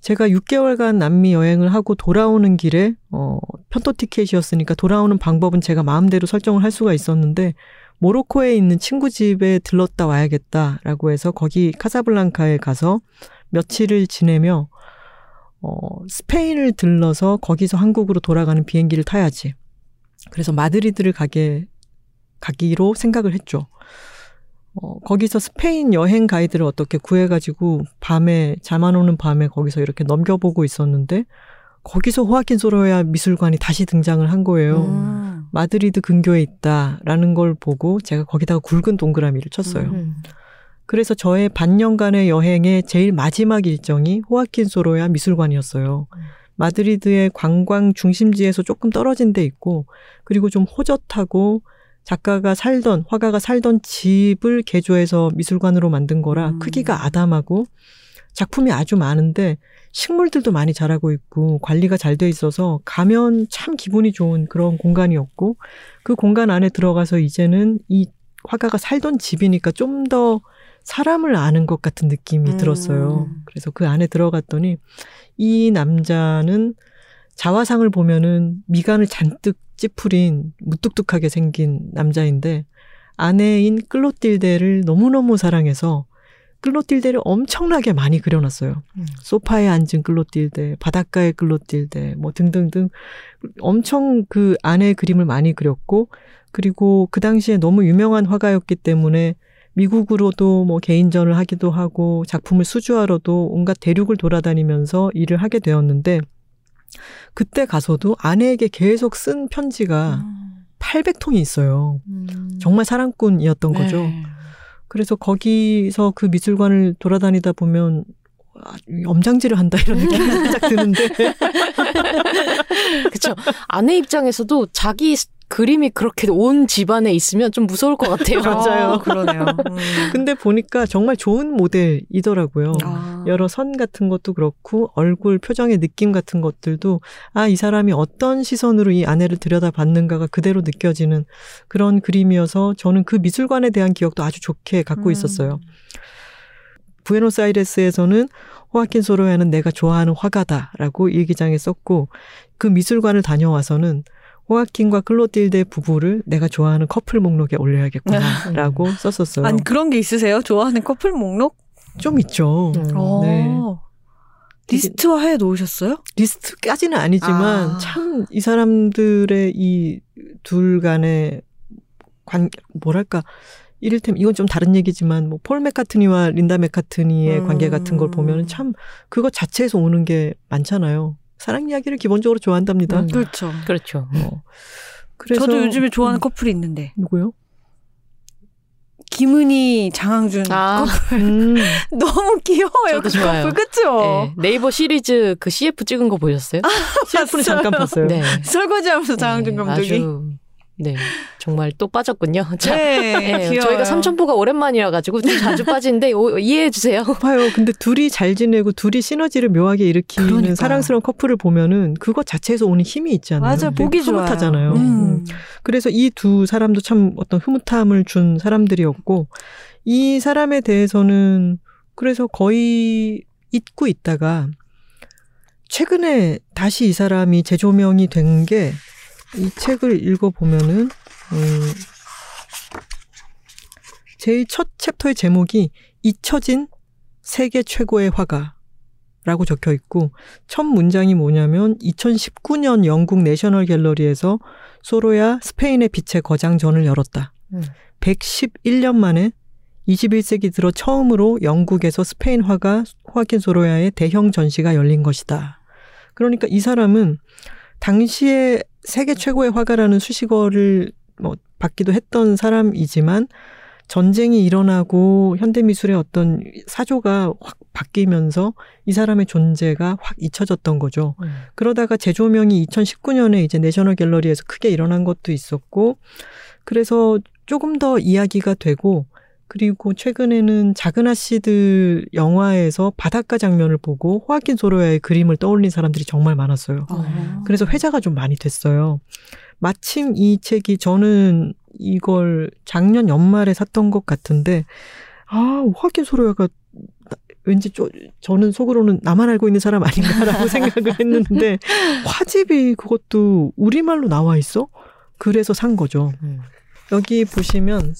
제가 6개월간 남미 여행을 하고 돌아오는 길에 어 편도 티켓이었으니까 돌아오는 방법은 제가 마음대로 설정을 할 수가 있었는데 모로코에 있는 친구 집에 들렀다 와야겠다라고 해서 거기 카사블랑카에 가서 며칠을 지내며 어 스페인을 들러서 거기서 한국으로 돌아가는 비행기를 타야지. 그래서 마드리드를 가게 가기로 생각을 했죠. 어, 거기서 스페인 여행 가이드를 어떻게 구해가지고 밤에 잠 안 오는 밤에 거기서 이렇게 넘겨보고 있었는데 거기서 호아킨 소로야 미술관이 다시 등장을 한 거예요. 음. 마드리드 근교에 있다라는 걸 보고 제가 거기다가 굵은 동그라미를 쳤어요. 음. 그래서 저의 반년간의 여행의 제일 마지막 일정이 호아킨 소로야 미술관이었어요. 음. 마드리드의 관광 중심지에서 조금 떨어진 데 있고 그리고 좀 호젓하고 작가가 살던 화가가 살던 집을 개조해서 미술관으로 만든 거라 음. 크기가 아담하고 작품이 아주 많은데 식물들도 많이 자라고 있고 관리가 잘 돼 있어서 가면 참 기분이 좋은 그런 공간이었고 그 공간 안에 들어가서 이제는 이 화가가 살던 집이니까 좀 더 사람을 아는 것 같은 느낌이 음. 들었어요. 그래서 그 안에 들어갔더니 이 남자는 자화상을 보면은 미간을 잔뜩 찌푸린 무뚝뚝하게 생긴 남자인데 아내인 클로틸데를 너무너무 사랑해서 클로틸데를 엄청나게 많이 그려놨어요. 음. 소파에 앉은 클로틸데, 바닷가의 클로틸데, 뭐 등등등 엄청 그 아내의 그림을 많이 그렸고 그리고 그 당시에 너무 유명한 화가였기 때문에 미국으로도 뭐 개인전을 하기도 하고 작품을 수주하러도 온갖 대륙을 돌아다니면서 일을 하게 되었는데 그때 가서도 아내에게 계속 쓴 편지가 800통이 있어요. 음. 정말 사랑꾼이었던 거죠. 네. 그래서 거기서 그 미술관을 돌아다니다 보면 아, 염장질을 한다 이런 느낌이 살짝 드는데 그쵸. 아내 입장에서도 자기 스- 그림이 그렇게 온 집안에 있으면 좀 무서울 것 같아요. 맞아요. 어, 그러네요. 음. 근데 보니까 정말 좋은 모델이더라고요. 아. 여러 선 같은 것도 그렇고 얼굴 표정의 느낌 같은 것들도 아 이 사람이 어떤 시선으로 이 아내를 들여다봤는가가 그대로 느껴지는 그런 그림이어서 저는 그 미술관에 대한 기억도 아주 좋게 갖고 음. 있었어요. 부에노스아이레스에서는 호아킨 소로야는 내가 좋아하는 화가다라고 일기장에 썼고 그 미술관을 다녀와서는 호아킨과 클로틸데 부부를 내가 좋아하는 커플 목록에 올려야겠구나라고 썼었어요. 아니 그런 게 있으세요? 좋아하는 커플 목록? 좀 있죠. 음. 어. 네. 리스트화 해 놓으셨어요? 리스트까지는 아니지만 아. 참이 사람들의 이 둘 간의 관 뭐랄까 이를테면 이건 좀 다른 얘기지만 뭐 폴 맥카트니와 린다 맥카트니의 음. 관계 같은 걸 보면은 참 그것 자체에서 오는 게 많잖아요. 사랑 이야기를 기본적으로 좋아한답니다. 음. 그렇죠. 그렇죠. 어. 그래서 저도 요즘에 좋아하는 음, 커플이 있는데 누구요? 김은희, 장항준 아, 음, 너무 귀여워요. 저도 그 좋아요. 커플 그쵸? 네. 네이버 시리즈 그 CF 찍은 거 보셨어요? CF는 잠깐 봤어요. 네. 설거지하면서 장항준 네, 감독이. 아주, 네. 정말 또 빠졌군요. 자, 네, 네. 저희가 삼천포가 오랜만이라 가지고 좀 자주 빠지는데 오- 이해해 주세요. 봐요. 근데 둘이 잘 지내고 둘이 시너지를 묘하게 일으키는 그러니까. 사랑스러운 커플을 보면은 그것 자체에서 오는 힘이 있잖아요. 맞아, 되게 보기. 흐뭇하잖아요. 음. 그래서 이 두 사람도 참 어떤 흐뭇함을 준 사람들이었고 이 사람에 대해서는 그래서 거의 잊고 있다가 최근에 다시 이 사람이 재조명이 된 게 이 책을 읽어보면은 음 제일 첫 챕터의 제목이 잊혀진 세계 최고의 화가 라고 적혀 있고 첫 문장이 뭐냐면 2019년 영국 내셔널 갤러리에서 소로야 스페인의 빛의 거장전을 열었다. 음. 111년 만에 21세기 들어 처음으로 영국에서 스페인 화가 호아킨 소로야의 대형 전시가 열린 것이다. 그러니까 이 사람은 당시에 세계 최고의 화가라는 수식어를 뭐 받기도 했던 사람이지만 전쟁이 일어나고 현대 미술의 어떤 사조가 확 바뀌면서 이 사람의 존재가 확 잊혀졌던 거죠. 음. 그러다가 재조명이 2019년에 이제 내셔널 갤러리에서 크게 일어난 것도 있었고, 그래서 조금 더 이야기가 되고, 그리고 최근에는 작은 아씨들 영화에서 바닷가 장면을 보고 호아킨 소로야의 그림을 떠올린 사람들이 정말 많았어요. 어. 그래서 회자가 좀 많이 됐어요. 마침 이 책이 저는 이걸 작년 연말에 샀던 것 같은데, 아, 호아킨 소로야가 나- 왠지 저, 저는 속으로는 나만 알고 있는 사람 아닌가라고 생각을 했는데, 화집이 그것도 우리말로 나와 있어? 그래서 산 거죠. 음. 여기 보시면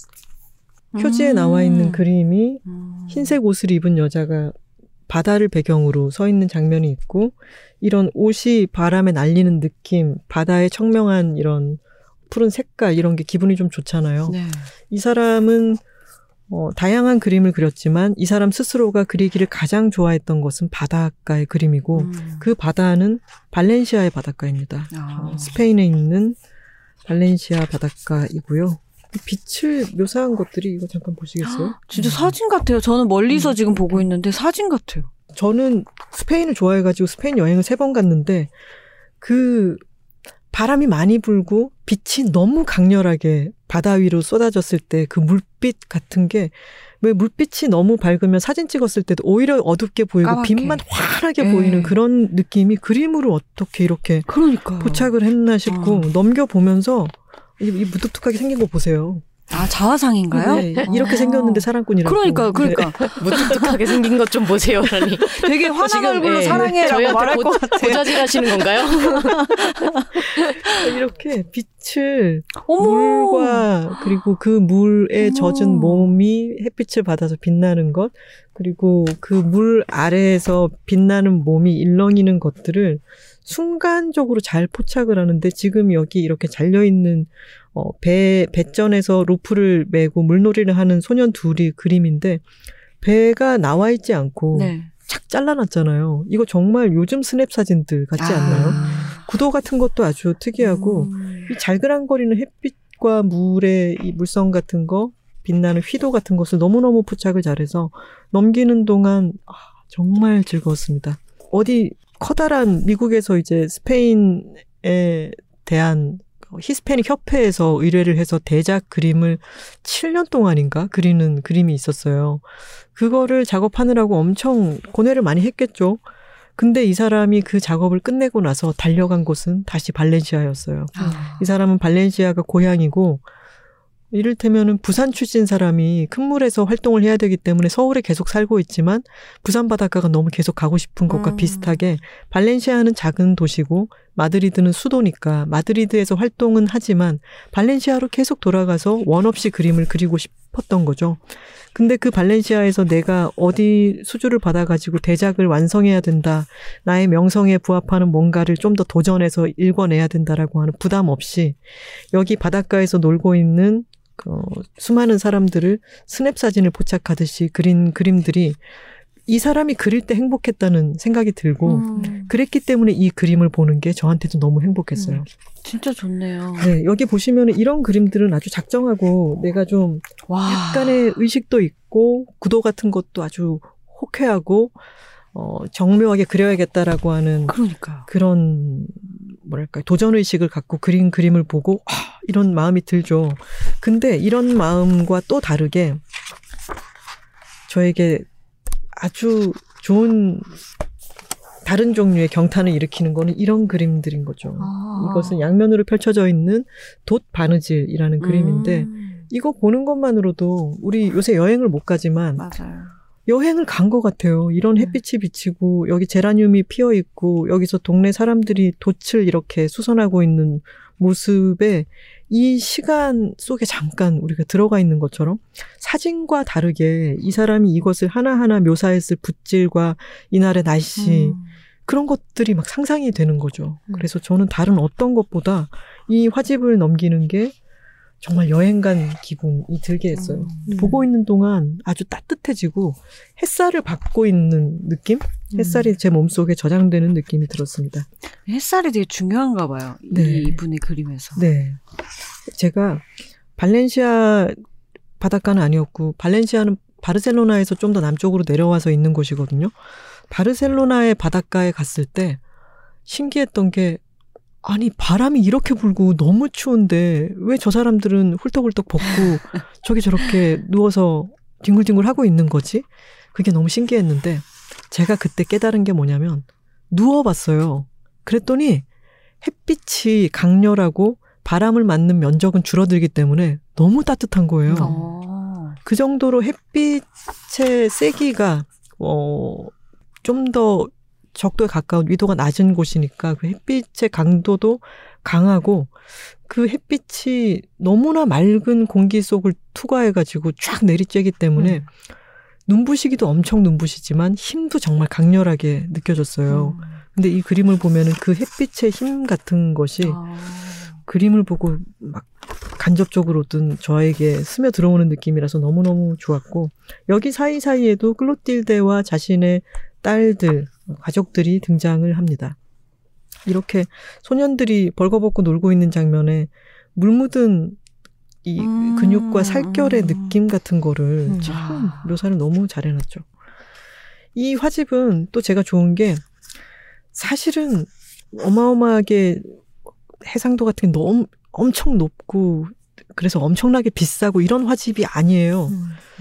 표지에 음. 나와 있는 그림이 음. 흰색 옷을 입은 여자가 바다를 배경으로 서 있는 장면이 있고 이런 옷이 바람에 날리는 느낌, 바다의 청명한 이런 푸른 색깔 이런 게 기분이 좀 좋잖아요. 네. 이 사람은 어, 다양한 그림을 그렸지만 이 사람 스스로가 그리기를 가장 좋아했던 것은 바닷가의 그림이고 음. 그 바다는 발렌시아의 바닷가입니다. 아. 스페인에 있는 발렌시아 바닷가이고요. 이 빛을 묘사한 것들이 이거 잠깐 보시겠어요? 진짜 사진 같아요. 저는 멀리서 지금 보고 있는데 사진 같아요. 저는 스페인을 좋아해가지고 스페인 여행을 세 번 갔는데 그 바람이 많이 불고 빛이 너무 강렬하게 바다 위로 쏟아졌을 때 그 물빛 같은 게 왜 물빛이 너무 밝으면 사진 찍었을 때도 오히려 어둡게 보이고 까맣게. 빛만 환하게 네. 보이는 그런 느낌이 그림으로 어떻게 이렇게 그러니까. 포착을 했나 싶고 어. 넘겨보면서 이, 이 무뚝뚝하게 생긴 거 보세요. 아 자화상인가요? 네, 이렇게 아. 생겼는데 사랑꾼이라고. 그러니까 네. 그러니까 무뚝뚝하게 생긴 것 좀 보세요라니. 되게 화난 얼굴로 예, 사랑해라고 말할 고- 것 같아. 고자질 하시는 건가요? 이렇게 빛을 어머. 물과 그리고 그 물에 어머. 젖은 몸이 햇빛을 받아서 빛나는 것 그리고 그 물 아래에서 빛나는 몸이 일렁이는 것들을 순간적으로 잘 포착을 하는데 지금 여기 이렇게 잘려 있는 어, 배 배전에서 로프를 메고 물놀이를 하는 소년 둘이 그림인데 배가 나와 있지 않고 네. 착 잘라놨잖아요. 이거 정말 요즘 스냅 사진들 같지 않나요? 구도 같은 것도 아주 특이하고 음. 이 잘그랑거리는 햇빛과 물의 이 물성 같은 거 빛나는 휘도 같은 것을 너무너무 포착을 잘해서 넘기는 동안 아, 정말 즐거웠습니다. 어디 커다란 미국에서 이제 스페인에 대한 히스패닉 협회에서 의뢰를 해서 대작 그림을 7년 동안인가 그리는 그림이 있었어요. 그거를 작업하느라고 엄청 고뇌를 많이 했겠죠. 근데 이 사람이 그 작업을 끝내고 나서 달려간 곳은 다시 발렌시아였어요. 아. 이 사람은 발렌시아가 고향이고 이를테면은 부산 출신 사람이 큰 물에서 활동을 해야 되기 때문에 서울에 계속 살고 있지만 부산 바닷가가 너무 계속 가고 싶은 것과 음. 비슷하게 발렌시아는 작은 도시고 마드리드는 수도니까 마드리드에서 활동은 하지만 발렌시아로 계속 돌아가서 원 없이 그림을 그리고 싶었던 거죠. 근데 그 발렌시아에서 내가 어디 수주를 받아가지고 대작을 완성해야 된다. 나의 명성에 부합하는 뭔가를 좀 더 도전해서 읽어내야 된다라고 하는 부담 없이 여기 바닷가에서 놀고 있는 어, 수많은 사람들을 스냅 사진을 포착하듯이 그린 그림들이 이 사람이 그릴 때 행복했다는 생각이 들고 음, 그랬기 때문에 이 그림을 보는 게 저한테도 너무 행복했어요. 진짜 좋네요. 네, 여기 보시면 이런 그림들은 아주 작정하고 내가 좀 와. 약간의 의식도 있고 구도 같은 것도 아주 호쾌하고 어, 정묘하게 그려야겠다라고 하는 그러니까. 그런 뭐랄까 도전 의식을 갖고 그린 그림을 보고 아, 이런 마음이 들죠. 근데 이런 마음과 또 다르게 저에게 아주 좋은 다른 종류의 경탄을 일으키는 거는 이런 그림들인 거죠. 아. 이것은 양면으로 펼쳐져 있는 돛 바느질이라는 그림인데 음, 이거 보는 것만으로도 우리 요새 여행을 못 가지만 맞아요. 여행을 간 것 같아요. 이런 네. 햇빛이 비치고 여기 제라늄이 피어 있고 여기서 동네 사람들이 돛을 이렇게 수선하고 있는 모습에 이 시간 속에 잠깐 우리가 들어가 있는 것처럼 사진과 다르게 이 사람이 이것을 하나하나 묘사했을 붓질과 이날의 날씨 음. 그런 것들이 막 상상이 되는 거죠. 음. 그래서 저는 다른 어떤 것보다 이 화집을 넘기는 게 정말 여행 간 기분이 들게 했어요. 음. 보고 있는 동안 아주 따뜻해지고 햇살을 받고 있는 느낌? 햇살이 제 몸속에 저장되는 느낌이 들었습니다. 햇살이 되게 중요한가 봐요. 네. 이분의 그림에서. 네. 제가 발렌시아 바닷가는 아니었고 발렌시아는 바르셀로나에서 좀 더 남쪽으로 내려와서 있는 곳이거든요. 바르셀로나의 바닷가에 갔을 때 신기했던 게 아니 바람이 이렇게 불고 너무 추운데 왜 저 사람들은 훌떡훌떡 벗고 저기 저렇게 누워서 뒹굴뒹굴 하고 있는 거지? 그게 너무 신기했는데 제가 그때 깨달은 게 뭐냐면 누워봤어요. 그랬더니 햇빛이 강렬하고 바람을 맞는 면적은 줄어들기 때문에 너무 따뜻한 거예요. 어. 그 정도로 햇빛의 세기가 어, 좀 더 적도에 가까운 위도가 낮은 곳이니까 그 햇빛의 강도도 강하고 그 햇빛이 너무나 맑은 공기 속을 투과해가지고 쫙 내리쬐기 때문에 음. 눈부시기도 엄청 눈부시지만 힘도 정말 강렬하게 느껴졌어요. 음. 근데 이 그림을 보면은 그 햇빛의 힘 같은 것이 아. 그림을 보고 막 간접적으로든 저에게 스며 들어오는 느낌이라서 너무너무 좋았고 여기 사이사이에도 클로틸데와 자신의 딸들, 가족들이 등장을 합니다. 이렇게 소년들이 벌거벗고 놀고 있는 장면에 물 묻은 이 음. 근육과 살결의 느낌 같은 거를 음. 참 묘사를 너무 잘 해놨죠. 이 화집은 또 제가 좋은 게 사실은 어마어마하게 해상도 같은 게 너무 엄청 높고 그래서 엄청나게 비싸고 이런 화집이 아니에요.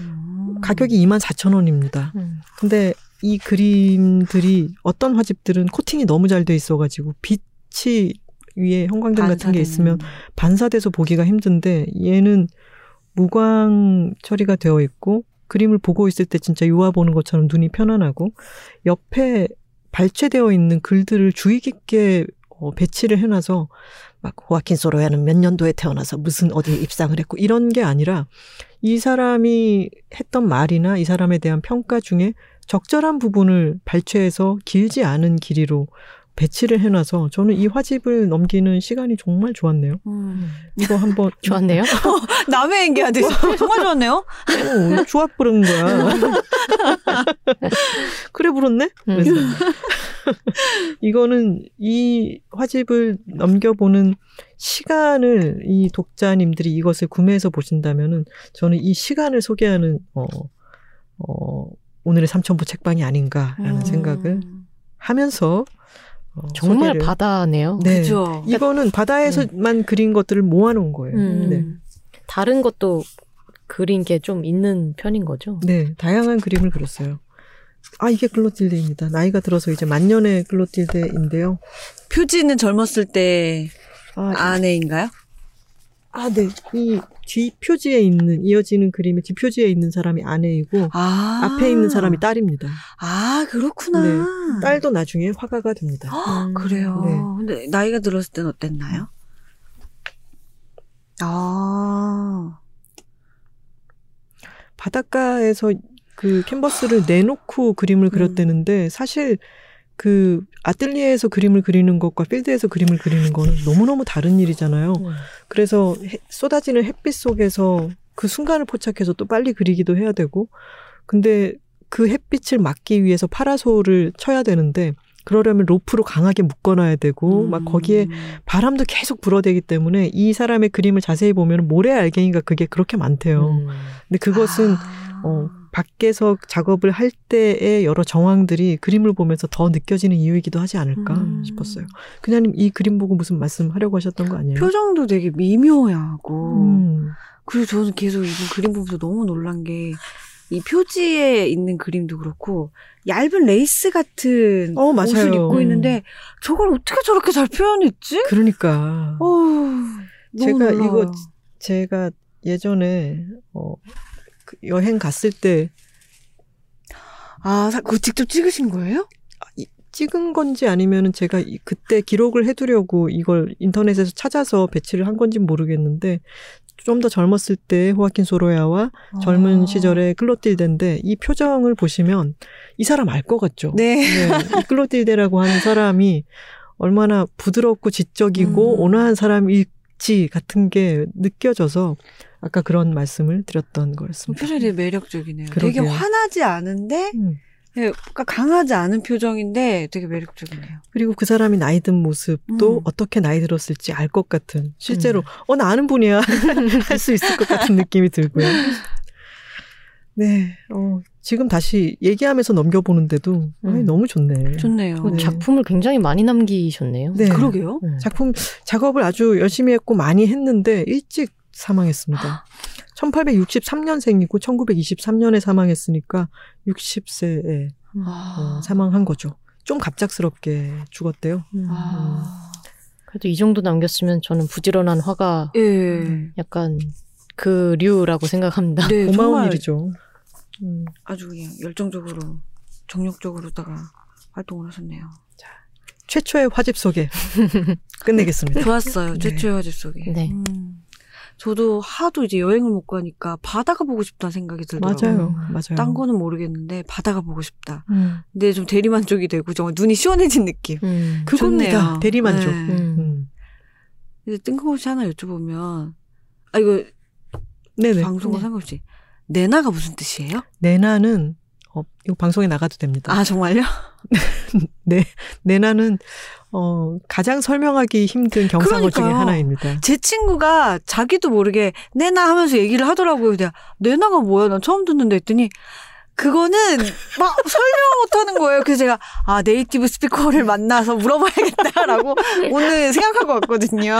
음. 가격이 2만 4천 원입니다. 음. 근데 이 그림들이 어떤 화집들은 코팅이 너무 잘 돼 있어가지고 빛이 위에 형광등 같은 게 반사되는. 있으면 반사돼서 보기가 힘든데 얘는 무광 처리가 되어 있고 그림을 보고 있을 때 진짜 유화 보는 것처럼 눈이 편안하고 옆에 발췌되어 있는 글들을 주의 깊게 어, 배치를 해놔서 막 호아킨 소로야는 몇 년도에 태어나서 무슨 어디 입상을 했고 이런 게 아니라 이 사람이 했던 말이나 이 사람에 대한 평가 중에 적절한 부분을 발췌해서 길지 않은 길이로 배치를 해놔서 저는 이 화집을 넘기는 시간이 정말 좋았네요. 음. 이거 한번 좋았네요. 남의 얘기하듯이 정말 좋았네요. 오, 조합 부른 거야. 그래 부렀네? 그래서 이거는 이 화집을 넘겨보는 시간을 이 독자님들이 이것을 구매해서 보신다면은 저는 이 시간을 소개하는 어, 어, 오늘의 삼천부 책방이 아닌가라는 음. 생각을 하면서 어, 정말 소개를- 바다네요. 네. 그죠. 이거는 바다에서만 그린 것들을 모아놓은 거예요. 음. 네. 다른 것도 그린 게 좀 있는 편인 거죠. 네, 다양한 그림을 그렸어요. 아, 이게 클로틸데입니다. 나이가 들어서 이제 만년의 클로틸데인데요. 표지는 젊었을 때 아, 아내인가요? 아, 네. 이 뒷표지에 있는, 이어지는 그림의 뒷표지에 있는 사람이 아내이고, 아. 앞에 있는 사람이 딸입니다. 아, 그렇구나. 네. 딸도 나중에 화가가 됩니다. 헉, 음. 그래요. 네. 근데 나이가 들었을 땐 어땠나요? 아. 바닷가에서 그 캔버스를 내놓고 그림을 그렸대는데, 사실 그 아틀리에에서 그림을 그리는 것과 필드에서 그림을 그리는 거는 너무너무 다른 일이잖아요. 음. 그래서 해- 쏟아지는 햇빛 속에서 그 순간을 포착해서 또 빨리 그리기도 해야 되고, 근데 그 햇빛을 막기 위해서 파라솔을 쳐야 되는데, 그러려면 로프로 강하게 묶어놔야 되고, 막 거기에 음. 바람도 계속 불어대기 때문에 이 사람의 그림을 자세히 보면 모래 알갱이가 그게 그렇게 많대요. 음. 근데 그것은 아. 어, 밖에서 작업을 할 때의 여러 정황들이 그림을 보면서 더 느껴지는 이유이기도 하지 않을까 음. 싶었어요. 그냥님 이 그림 보고 무슨 말씀하려고 하셨던 거 아니에요? 표정도 되게 미묘하고. 음. 그리고 저는 계속 이 그림 보면서 너무 놀란 게, 이 표지에 있는 그림도 그렇고, 얇은 레이스 같은 어, 맞아요. 옷을 입고 음. 있는데, 저걸 어떻게 저렇게 잘 표현했지? 그러니까 어, 제가 놀라워요. 이거 제가 예전에 어, 그 여행 갔을 때 아, 사- 그거 직접 찍으신 거예요? 찍은 건지 아니면은 제가 이- 그때 기록을 해두려고 이걸 인터넷에서 찾아서 배치를 한 건지 모르겠는데 좀 더 젊었을 때 호아킨 소로야와 젊은 아. 시절의 클로틸데인데 이 표정을 보시면 이 사람 알 것 같죠. 네. 네, 이 클로틸데라고 하는 사람이 얼마나 부드럽고 지적이고 음. 온화한 사람일 지 같은 게 느껴져서 아까 그런 말씀을 드렸던 거였습니다. 표정이 매력적이네요. 그러게요. 되게 화나지 않은데, 음. 예, 그러니까 강하지 않은 표정인데 되게 매력적이네요. 그리고 그 사람이 나이 든 모습도 음. 어떻게 나이 들었을지 알 것 같은 실제로 어나 아는 분이야 할 수 있을 것 같은 느낌이 들고요. 네, 어, 지금 다시 얘기하면서 넘겨보는데도 아이, 음. 너무 좋네. 좋네요. 그 네. 작품을 굉장히 많이 남기셨네요. 네. 그러게요. 음. 작품 작업을 아주 열심히 했고 많이 했는데 일찍 사망했습니다. 1863년생이고 1923년에 사망했으니까 60세에 아. 어, 사망한 거죠. 좀 갑작스럽게 죽었대요. 음. 아. 그래도 이 정도 남겼으면 저는 부지런한 화가 예. 약간 그 류라고 생각합니다. 네, 고마운 정말 일이죠. 음. 아주 그냥 열정적으로, 정력적으로다가 활동을 하셨네요. 최초의 화집 소개 끝내겠습니다. 좋았어요. 네. 최초의 화집 속에. 네. 음. 저도 하도 이제 여행을 못 가니까 바다가 보고 싶다는 생각이 들더라고요. 맞아요, 맞아요. 딴 거는 모르겠는데 바다가 보고 싶다. 음. 근데 좀 대리만족이 되고 정말 눈이 시원해진 느낌. 음. 그겁니다. 좋네요. 대리만족. 네. 음. 음. 이제 뜬금없이 하나 여쭤보면 아 이거 네네. 방송과 네. 상관없이 내나가 무슨 뜻이에요? 내나는 어, 이거 방송에 나가도 됩니다. 아 정말요? 내나는 어, 가장 설명하기 힘든 경상어 중에 그러니까요. 하나입니다. 제 친구가 자기도 모르게 내나 하면서 얘기를 하더라고요. 내가 내나가 뭐야? 난 처음 듣는데 했더니 그거는 막 설명 못하는 거예요. 그래서 제가 아 네이티브 스피커를 만나서 물어봐야겠다라고 오늘 생각하고 왔거든요.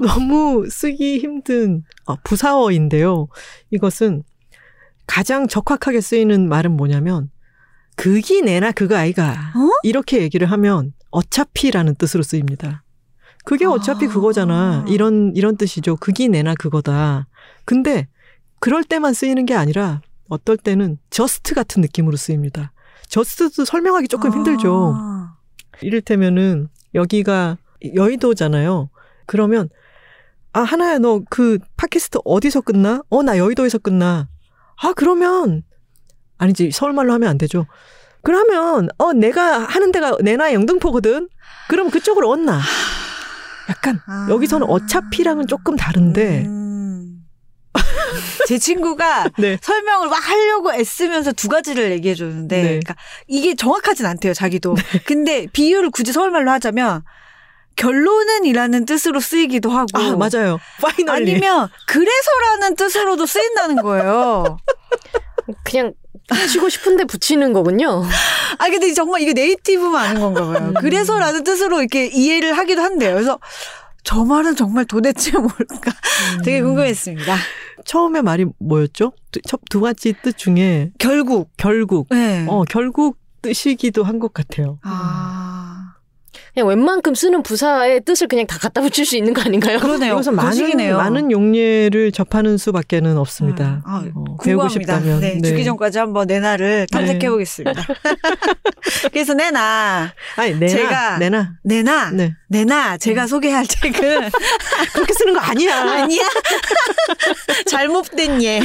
너무 쓰기 힘든 어, 부사어인데요. 이것은 가장 적확하게 쓰이는 말은 뭐냐면 극이 내나 그거 아이가 어? 이렇게 얘기를 하면 어차피라는 뜻으로 쓰입니다. 그게 어차피 아. 그거잖아. 이런 이런 뜻이죠. 극이 내나 그거다. 근데 그럴 때만 쓰이는 게 아니라 어떨 때는 저스트 같은 느낌으로 쓰입니다. 저스트도 설명하기 조금 힘들죠. 아. 이를테면은 여기가 여의도잖아요. 그러면 아 하나야 너 그 팟캐스트 어디서 끝나? 어 나 여의도에서 끝나. 아 그러면 아니지 서울말로 하면 안 되죠. 그러면 어 내가 하는 데가 내나 영등포거든. 그럼 그쪽으로 얹나. 약간 아. 여기서는 어차피랑은 조금 다른데. 음. 제 친구가 네. 설명을 막 하려고 애쓰면서 두 가지를 얘기해 줬는데, 네. 그러니까 이게 정확하진 않대요, 자기도. 근데 비유를 굳이 서울말로 하자면, 결론은이라는 뜻으로 쓰이기도 하고. 아 맞아요. 파이널리. 아니면, 그래서라는 뜻으로도 쓰인다는 거예요. 그냥 붙이고 싶은데 붙이는 거군요. 아 근데 정말 이게 네이티브만 아는 건가 봐요. 음. 그래서라는 뜻으로 이렇게 이해를 하기도 한대요. 그래서 저 말은 정말 도대체 뭘까 되게 궁금했습니다. 처음에 말이 뭐였죠? 두, 첫- 두 가지 뜻 중에 결국 결국. 네. 어, 결국 뜻이기도 한 것 같아요. 아 그냥 웬만큼 쓰는 부사의 뜻을 그냥 다 갖다 붙일 수 있는 거 아닌가요? 그러네요. 이것은 많은. 많은 용례를 접하는 수밖에는 없습니다. 아, 어, 배우고. 싶다면. 네, 죽기 전까지 한번 내 나를 탐색해 보겠습니다. 그래서 내나 아니, 내나. 제가- 내나. 내나 네. 내나 제가 소개할 책은 그렇게 쓰는 거 아니야. 아니야. 잘못된 예.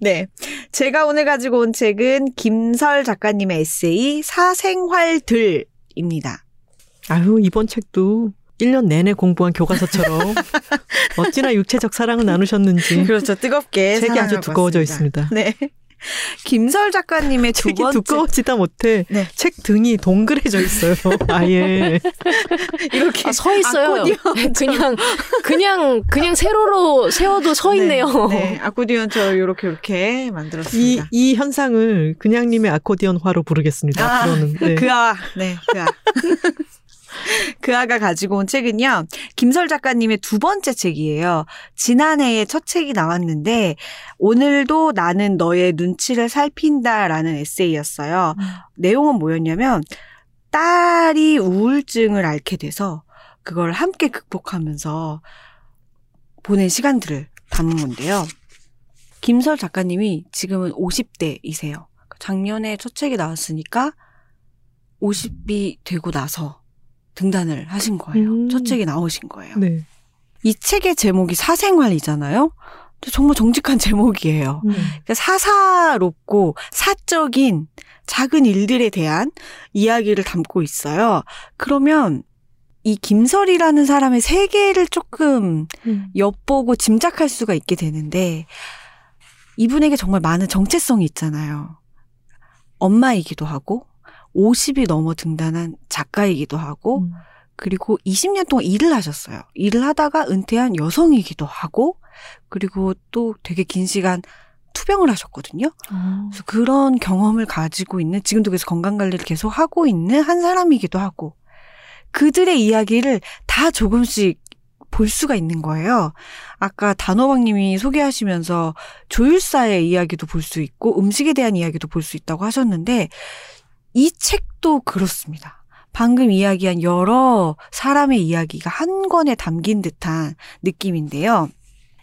네. 제가 오늘 가지고 온 책은 김설 작가님의 에세이 사생활들 입니다. 아유, 이번 책도 1년 내내 공부한 교과서처럼 어찌나 육체적 사랑을 나누셨는지 그렇죠. 뜨겁게 책이 아주 두꺼워져 받습니다. 있습니다. 네. 김설 작가님의 두 책이 번째 두꺼워지다 못해 네. 책 등이 동그래져 있어요. 아예. 이렇게 아, 서 있어요. 아코디언 그냥 그냥 그냥 세로로 세워도 서 있네요. 네, 네. 아코디언처럼 이렇게 이렇게 이, 만들었습니다. 이 현상을 그냥님의 아코디언화로 부르겠습니다. 아, 앞으로는. 네. 그아, 네, 그아. 그아가 가지고 온 책은요, 김설 작가님의 두 번째 책이에요. 지난해에 첫 책이 나왔는데, 오늘도 나는 너의 눈치를 살핀다라는 에세이였어요. 내용은 뭐였냐면, 딸이 우울증을 앓게 돼서, 그걸 함께 극복하면서 보낸 시간들을 담은 건데요. 김설 작가님이 지금은 50대이세요. 작년에 첫 책이 나왔으니까 50이 되고 나서 등단을 하신 거예요. 음. 첫 책이 나오신 거예요. 네. 이 책의 제목이 사생활이잖아요. 정말 정직한 제목이에요. 음. 그러니까 사사롭고 사적인 작은 일들에 대한 이야기를 담고 있어요. 그러면 이 김설이라는 사람의 세계를 조금 음. 엿보고 짐작할 수가 있게 되는데 이분에게 정말 많은 정체성이 있잖아요. 엄마이기도 하고 50이 넘어 등단한 작가이기도 하고 음. 그리고 20년 동안 일을 하셨어요. 일을 하다가 은퇴한 여성이기도 하고 그리고 또 되게 긴 시간 투병을 하셨거든요. 어. 그래서 그런 경험을 가지고 있는 지금도 그래서 건강 관리를 계속 하고 있는 한 사람이기도 하고 그들의 이야기를 다 조금씩 볼 수가 있는 거예요. 아까 단호박님이 소개하시면서 조율사의 이야기도 볼 수 있고 음식에 대한 이야기도 볼 수 있다고 하셨는데 이 책도 그렇습니다. 방금 이야기한 여러 사람의 이야기가 한 권에 담긴 듯한 느낌인데요.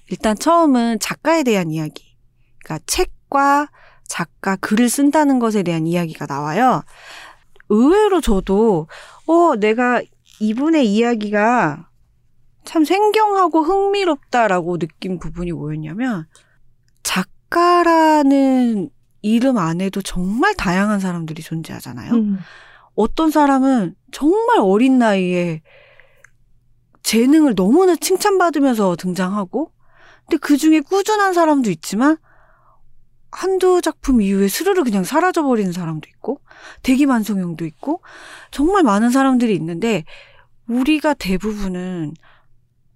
일단 처음은 작가에 대한 이야기. 그러니까 책과 작가 글을 쓴다는 것에 대한 이야기가 나와요. 의외로 저도 어 내가 이분의 이야기가 참 생경하고 흥미롭다라고 느낀 부분이 뭐였냐면 작가라는 이름 안에도 정말 다양한 사람들이 존재하잖아요. 음. 어떤 사람은 정말 어린 나이에 재능을 너무나 칭찬받으면서 등장하고, 근데 그 중에 꾸준한 사람도 있지만, 한두 작품 이후에 스르르 그냥 사라져버리는 사람도 있고, 대기만성형도 있고, 정말 많은 사람들이 있는데, 우리가 대부분은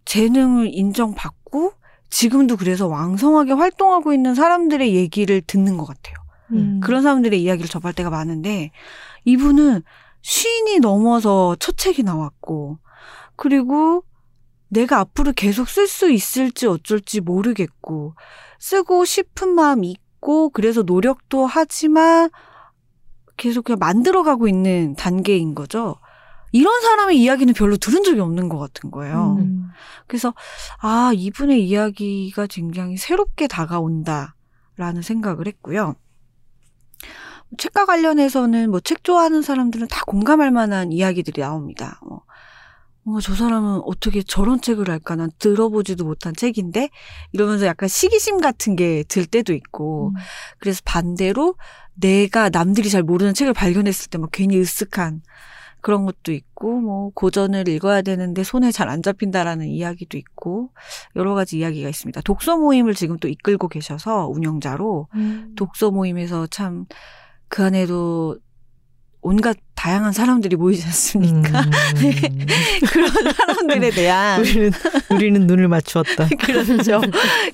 재능을 인정받고, 지금도 그래서 왕성하게 활동하고 있는 사람들의 얘기를 듣는 것 같아요. 음. 그런 사람들의 이야기를 접할 때가 많은데 이분은 쉰이 넘어서 첫 책이 나왔고 그리고 내가 앞으로 계속 쓸 수 있을지 어쩔지 모르겠고 쓰고 싶은 마음 있고 그래서 노력도 하지만 계속 그냥 만들어가고 있는 단계인 거죠. 이런 사람의 이야기는 별로 들은 적이 없는 것 같은 거예요. 음. 그래서 아 이분의 이야기가 굉장히 새롭게 다가온다라는 생각을 했고요. 책과 관련해서는 뭐 책 좋아하는 사람들은 다 공감할 만한 이야기들이 나옵니다. 뭐, 어, 저 사람은 어떻게 저런 책을 할까? 난 들어보지도 못한 책인데? 이러면서 약간 시기심 같은 게 들 때도 있고, 음. 그래서 반대로 내가 남들이 잘 모르는 책을 발견했을 때 막 괜히 으쓱한 그런 것도 있고, 뭐, 고전을 읽어야 되는데 손에 잘 안 잡힌다라는 이야기도 있고, 여러 가지 이야기가 있습니다. 독서 모임을 지금 또 이끌고 계셔서 운영자로, 음. 독서 모임에서 참 그 안에도 온갖 다양한 사람들이 모이지 않습니까? 음. 그런 사람들에 대한 우리는 우리는 눈을 맞추었다. 그렇죠.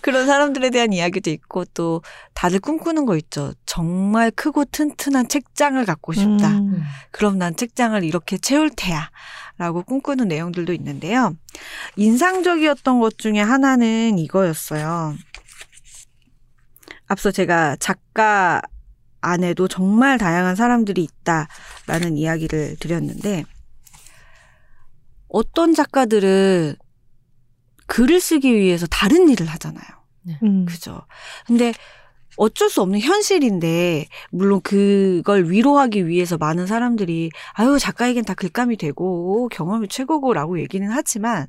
그런 사람들에 대한 이야기도 있고 또 다들 꿈꾸는 거 있죠. 정말 크고 튼튼한 책장을 갖고 싶다. 음. 그럼 난 책장을 이렇게 채울 테야. 라고 꿈꾸는 내용들도 있는데요. 인상적이었던 것 중에 하나는 이거였어요. 앞서 제가 작가 안에도 정말 다양한 사람들이 있다라는 이야기를 드렸는데, 어떤 작가들은 글을 쓰기 위해서 다른 일을 하잖아요. 음. 그죠. 근데 어쩔 수 없는 현실인데, 물론 그걸 위로하기 위해서 많은 사람들이, 아유, 작가에겐 다 글감이 되고, 경험이 최고고, 라고 얘기는 하지만,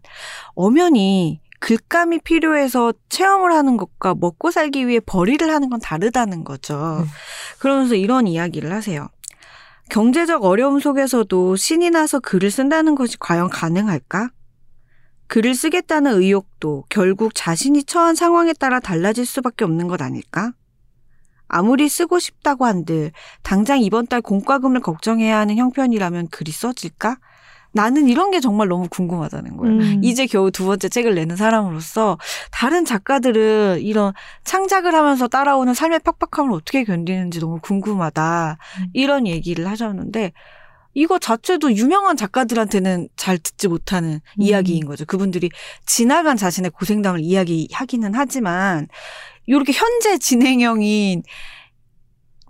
엄연히 글감이 필요해서 체험을 하는 것과 먹고 살기 위해 벌이를 하는 건 다르다는 거죠. 음. 그러면서 이런 이야기를 하세요. 경제적 어려움 속에서도 신이 나서 글을 쓴다는 것이 과연 가능할까? 글을 쓰겠다는 의욕도 결국 자신이 처한 상황에 따라 달라질 수밖에 없는 것 아닐까? 아무리 쓰고 싶다고 한들 당장 이번 달 공과금을 걱정해야 하는 형편이라면 글이 써질까? 나는 이런 게 정말 너무 궁금하다는 거예요. 음. 이제 겨우 두 번째 책을 내는 사람으로서 다른 작가들은 이런 창작을 하면서 따라오는 삶의 팍팍함을 어떻게 견디는지 너무 궁금하다. 음. 이런 얘기를 하셨는데 이거 자체도 유명한 작가들한테는 잘 듣지 못하는 음. 이야기인 거죠. 그분들이 지나간 자신의 고생담을 이야기하기는 하지만 이렇게 현재 진행형인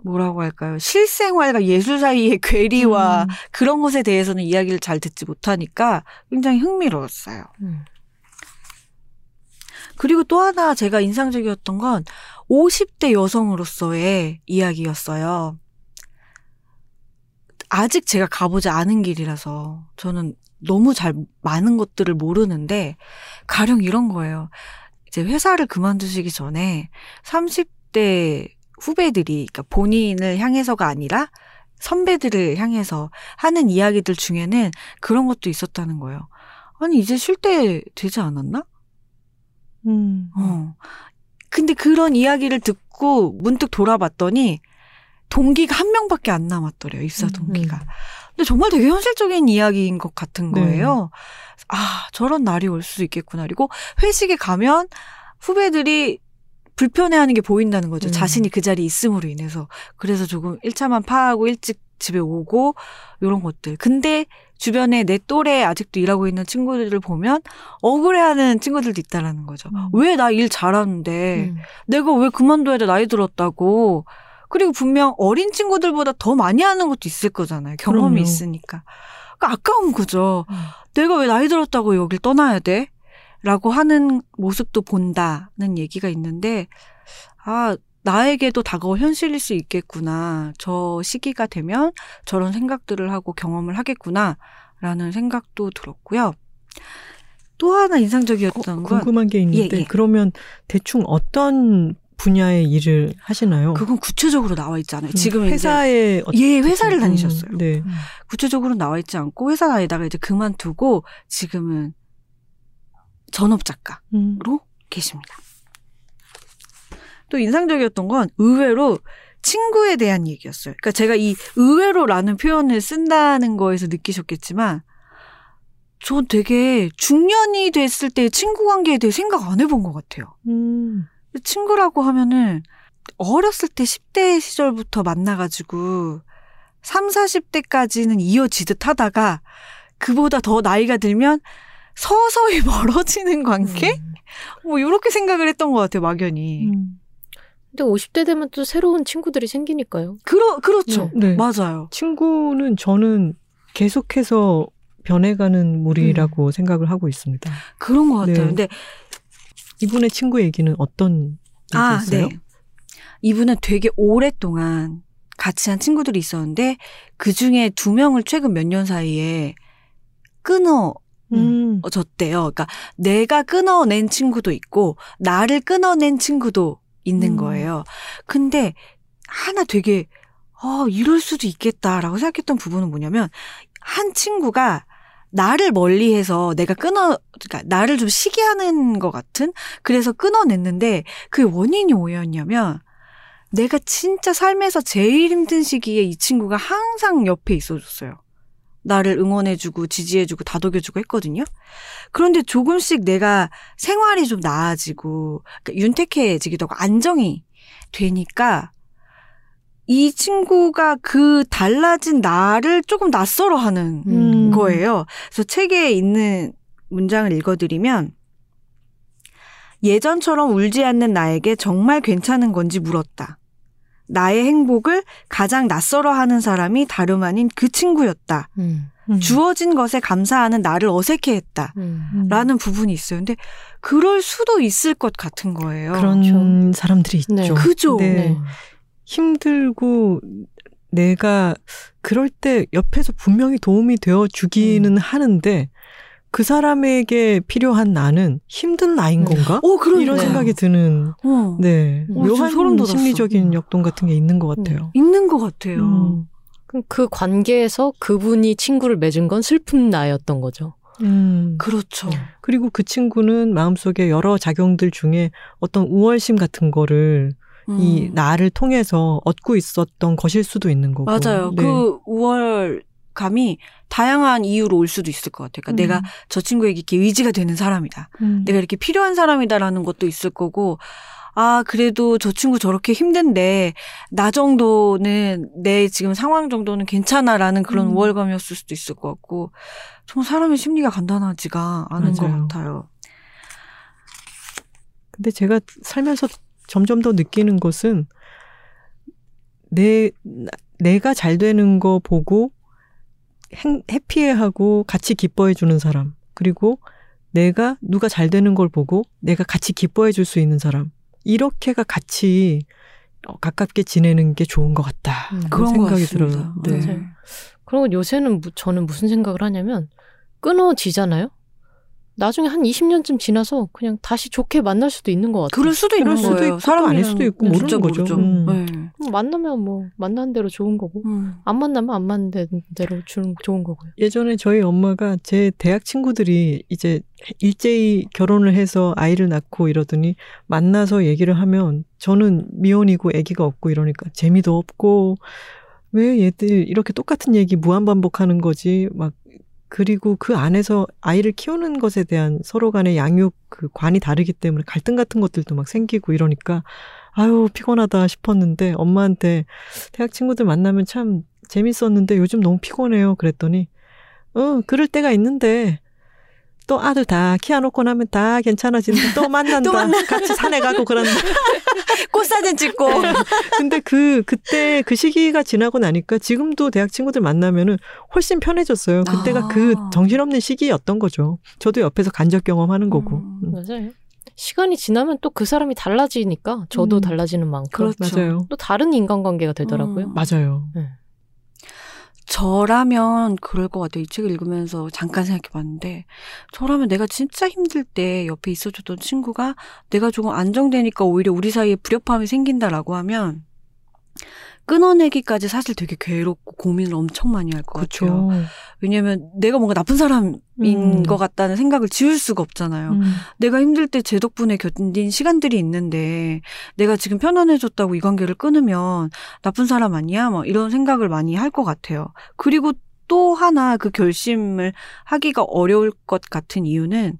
뭐라고 할까요? 실생활과 예술 사이의 괴리와 음. 그런 것에 대해서는 이야기를 잘 듣지 못하니까 굉장히 흥미로웠어요. 음. 그리고 또 하나 제가 인상적이었던 건 50대 여성으로서의 이야기였어요. 아직 제가 가보지 않은 길이라서 저는 너무 잘 많은 것들을 모르는데 가령 이런 거예요. 이제 회사를 그만두시기 전에 30대 후배들이 그러니까 본인을 향해서가 아니라 선배들을 향해서 하는 이야기들 중에는 그런 것도 있었다는 거예요. 아니 이제 쉴 때 되지 않았나? 음. 어. 근데 그런 이야기를 듣고 문득 돌아봤더니 동기가 한 명밖에 안 남았더래요. 입사 음, 동기가. 근데 정말 되게 현실적인 이야기인 것 같은 네. 거예요. 아, 저런 날이 올수 있겠구나. 그리고 회식에 가면 후배들이 불편해하는 게 보인다는 거죠. 음. 자신이 그 자리에 있음으로 인해서. 그래서 조금 1차만 파하고 일찍 집에 오고 요런 것들. 근데 주변에 내 또래 아직도 일하고 있는 친구들을 보면 억울해하는 친구들도 있다라는 거죠. 음. 왜나 일 잘하는데 음. 내가 왜 그만둬야 돼 나이 들었다고. 그리고 분명 어린 친구들보다 더 많이 하는 것도 있을 거잖아요. 경험이 그럼요. 있으니까. 그러니까 아까운 거죠. 음. 내가 왜 나이 들었다고 여길 떠나야 돼? 라고 하는 모습도 본다는 얘기가 있는데, 아, 나에게도 다가올 현실일 수 있겠구나. 저 시기가 되면 저런 생각들을 하고 경험을 하겠구나. 라는 생각도 들었고요. 또 하나 인상적이었던 어, 건, 궁금한 게 있는데 예, 예. 그러면 대충 어떤 분야의 일을 하시나요? 그건 구체적으로 나와 있지 않아요. 지금 음, 회사에 어- 예, 회사를 음, 다니셨어요. 네. 구체적으로 나와 있지 않고 회사 다니다가 이제 그만두고 지금은 전업 작가로 음. 계십니다. 또 인상적이었던 건 의외로 친구에 대한 얘기였어요. 그러니까 제가 이 의외로라는 표현을 쓴다는 거에서 느끼셨겠지만 전 되게 중년이 됐을 때 친구 관계에 대해 생각 안 해본 것 같아요. 음. 친구라고 하면은 어렸을 때 10대 시절부터 만나가지고 3, 40대까지는 이어지듯 하다가 그보다 더 나이가 들면 서서히 멀어지는 관계? 음. 뭐 이렇게 생각을 했던 것 같아요, 막연히. 음. 근데 50대 되면 또 새로운 친구들이 생기니까요. 그러, 그렇죠. 네. 맞아요. 친구는 저는 계속해서 변해가는 무리라고 생각을 하고 있습니다. 그런 것 같아요. 네. 근데, 이분의 친구 얘기는 어떤 아, 얘기였어요? 네. 이분은 되게 오랫동안 같이 한 친구들이 있었는데 그 중에 두 명을 최근 몇 년 사이에 끊어 음. 졌대요. 그러니까 내가 끊어낸 친구도 있고 나를 끊어낸 친구도 있는 음. 거예요. 근데 하나 되게 어 이럴 수도 있겠다라고 생각했던 부분은 뭐냐면 한 친구가 나를 멀리해서 내가 끊어 그러니까 나를 좀 시기하는 것 같은 그래서 끊어냈는데 그 원인이 뭐였냐면 내가 진짜 삶에서 제일 힘든 시기에 이 친구가 항상 옆에 있어줬어요. 나를 응원해주고 지지해주고 다독여주고 했거든요. 그런데 조금씩 내가 생활이 좀 나아지고 그러니까 윤택해지기도 하고 안정이 되니까 이 친구가 그 달라진 나를 조금 낯설어하는 음. 거예요. 그래서 책에 있는 문장을 읽어드리면 예전처럼 울지 않는 나에게 정말 괜찮은 건지 물었다. 나의 행복을 가장 낯설어하는 사람이 다름 아닌 그 친구였다. 음. 음. 주어진 것에 감사하는 나를 어색해했다. 음. 음. 라는 부분이 있어요. 근데 그럴 수도 있을 것 같은 거예요. 그런 그렇죠. 사람들이 있죠. 네. 그죠? 네. 네. 힘들고 내가 그럴 때 옆에서 분명히 도움이 되어 주기는 음. 하는데 그 사람에게 필요한 나는 힘든 나인 음. 건가? 어, 그러니까. 이런 생각이 드는 어, 네 어, 묘한 소름. 심리적인 역동 같은 게 있는 것 같아요. 있는 것 같아요. 음. 그럼 그 관계에서 그분이 친구를 맺은 건 슬픈 나였던 거죠. 음. 그렇죠. 그리고 그 친구는 마음속에 여러 작용들 중에 어떤 우월심 같은 거를 음. 이 나를 통해서 얻고 있었던 것일 수도 있는 거고. 맞아요. 네. 그 우월 감이 다양한 이유로 올 수도 있을 것 같아요. 그러니까 내가 저 친구에게 이렇게 의지가 되는 사람이다. 음. 내가 이렇게 필요한 사람이다라는 것도 있을 거고, 아, 그래도 저 친구 저렇게 힘든데, 나 정도는, 내 지금 상황 정도는 괜찮아라는 그런 음. 우월감이었을 수도 있을 것 같고, 정말 사람의 심리가 간단하지가 않은 것 맞아요. 같아요. 근데 제가 살면서 점점 더 느끼는 것은 내 나- 내가 잘 되는 거 보고 행, 해피해하고 같이 기뻐해 주는 사람 그리고 내가 누가 잘 되는 걸 보고 내가 같이 기뻐해 줄 수 있는 사람 이렇게가 같이 어, 가깝게 지내는 게 좋은 것 같다 음. 그런 생각이. 들어요. 네. 맞아요. 그리고 요새는 무- 저는 무슨 생각을 하냐면 끊어지잖아요. 나중에 한 20년쯤 지나서 그냥 다시 좋게 만날 수도 있는 것 같아요. 그럴 수도 있는 그럴 수도 거예요. 있고 또 아닐 수도 있고 사람이라는 모르는 거죠. 모르죠. 음. 네. 뭐 만나면 뭐 만나는 대로 좋은 거고 음. 안 만나면 안 대- 대로 주- 좋은 거고요. 예전에 저희 엄마가 제 대학 친구들이 이제 일제히 결혼을 해서 아이를 낳고 이러더니 만나서 얘기를 하면 저는 미혼이고 아기가 없고 이러니까 재미도 없고 왜 얘들 이렇게 똑같은 얘기 무한 반복하는 거지 막 그리고 그 안에서 아이를 키우는 것에 대한 서로 간의 양육 그 관이 다르기 때문에 갈등 같은 것들도 막 생기고 이러니까 아유 피곤하다 싶었는데 엄마한테 대학 친구들 만나면 참 재밌었는데 요즘 너무 피곤해요 그랬더니 어 그럴 때가 있는데 또 아들 다 키워놓고 나면 다 괜찮아지는데 또 만난다 또 만나. 같이 산에 가고 그런다 꽃사진 찍고. 근데 그 그때 그 시기가 지나고 나니까 지금도 대학 친구들 만나면은 훨씬 편해졌어요. 그때가 아. 그 정신없는 시기였던 거죠. 저도 옆에서 간접 경험하는 거고. 음. 음. 맞아요. 시간이 지나면 또 그 사람이 달라지니까 저도 음. 달라지는 만큼 그렇죠. 맞아요. 또 다른 인간관계가 되더라고요. 음. 맞아요. 저라면 그럴 것 같아요. 이 책을 읽으면서 잠깐 생각해 봤는데, 저라면 내가 진짜 힘들 때 옆에 있어줬던 친구가 내가 조금 안정되니까 오히려 우리 사이에 불협화음이 생긴다라고 하면, 끊어내기까지 사실 되게 괴롭고 고민을 엄청 많이 할 것 같아요. 왜냐면 내가 뭔가 나쁜 사람인 음. 것 같다는 생각을 지울 수가 없잖아요. 음. 내가 힘들 때 제 덕분에 견딘 시간들이 있는데 내가 지금 편안해졌다고 이 관계를 끊으면 나쁜 사람 아니야? 뭐 이런 생각을 많이 할 것 같아요. 그리고 또 하나 그 결심을 하기가 어려울 것 같은 이유는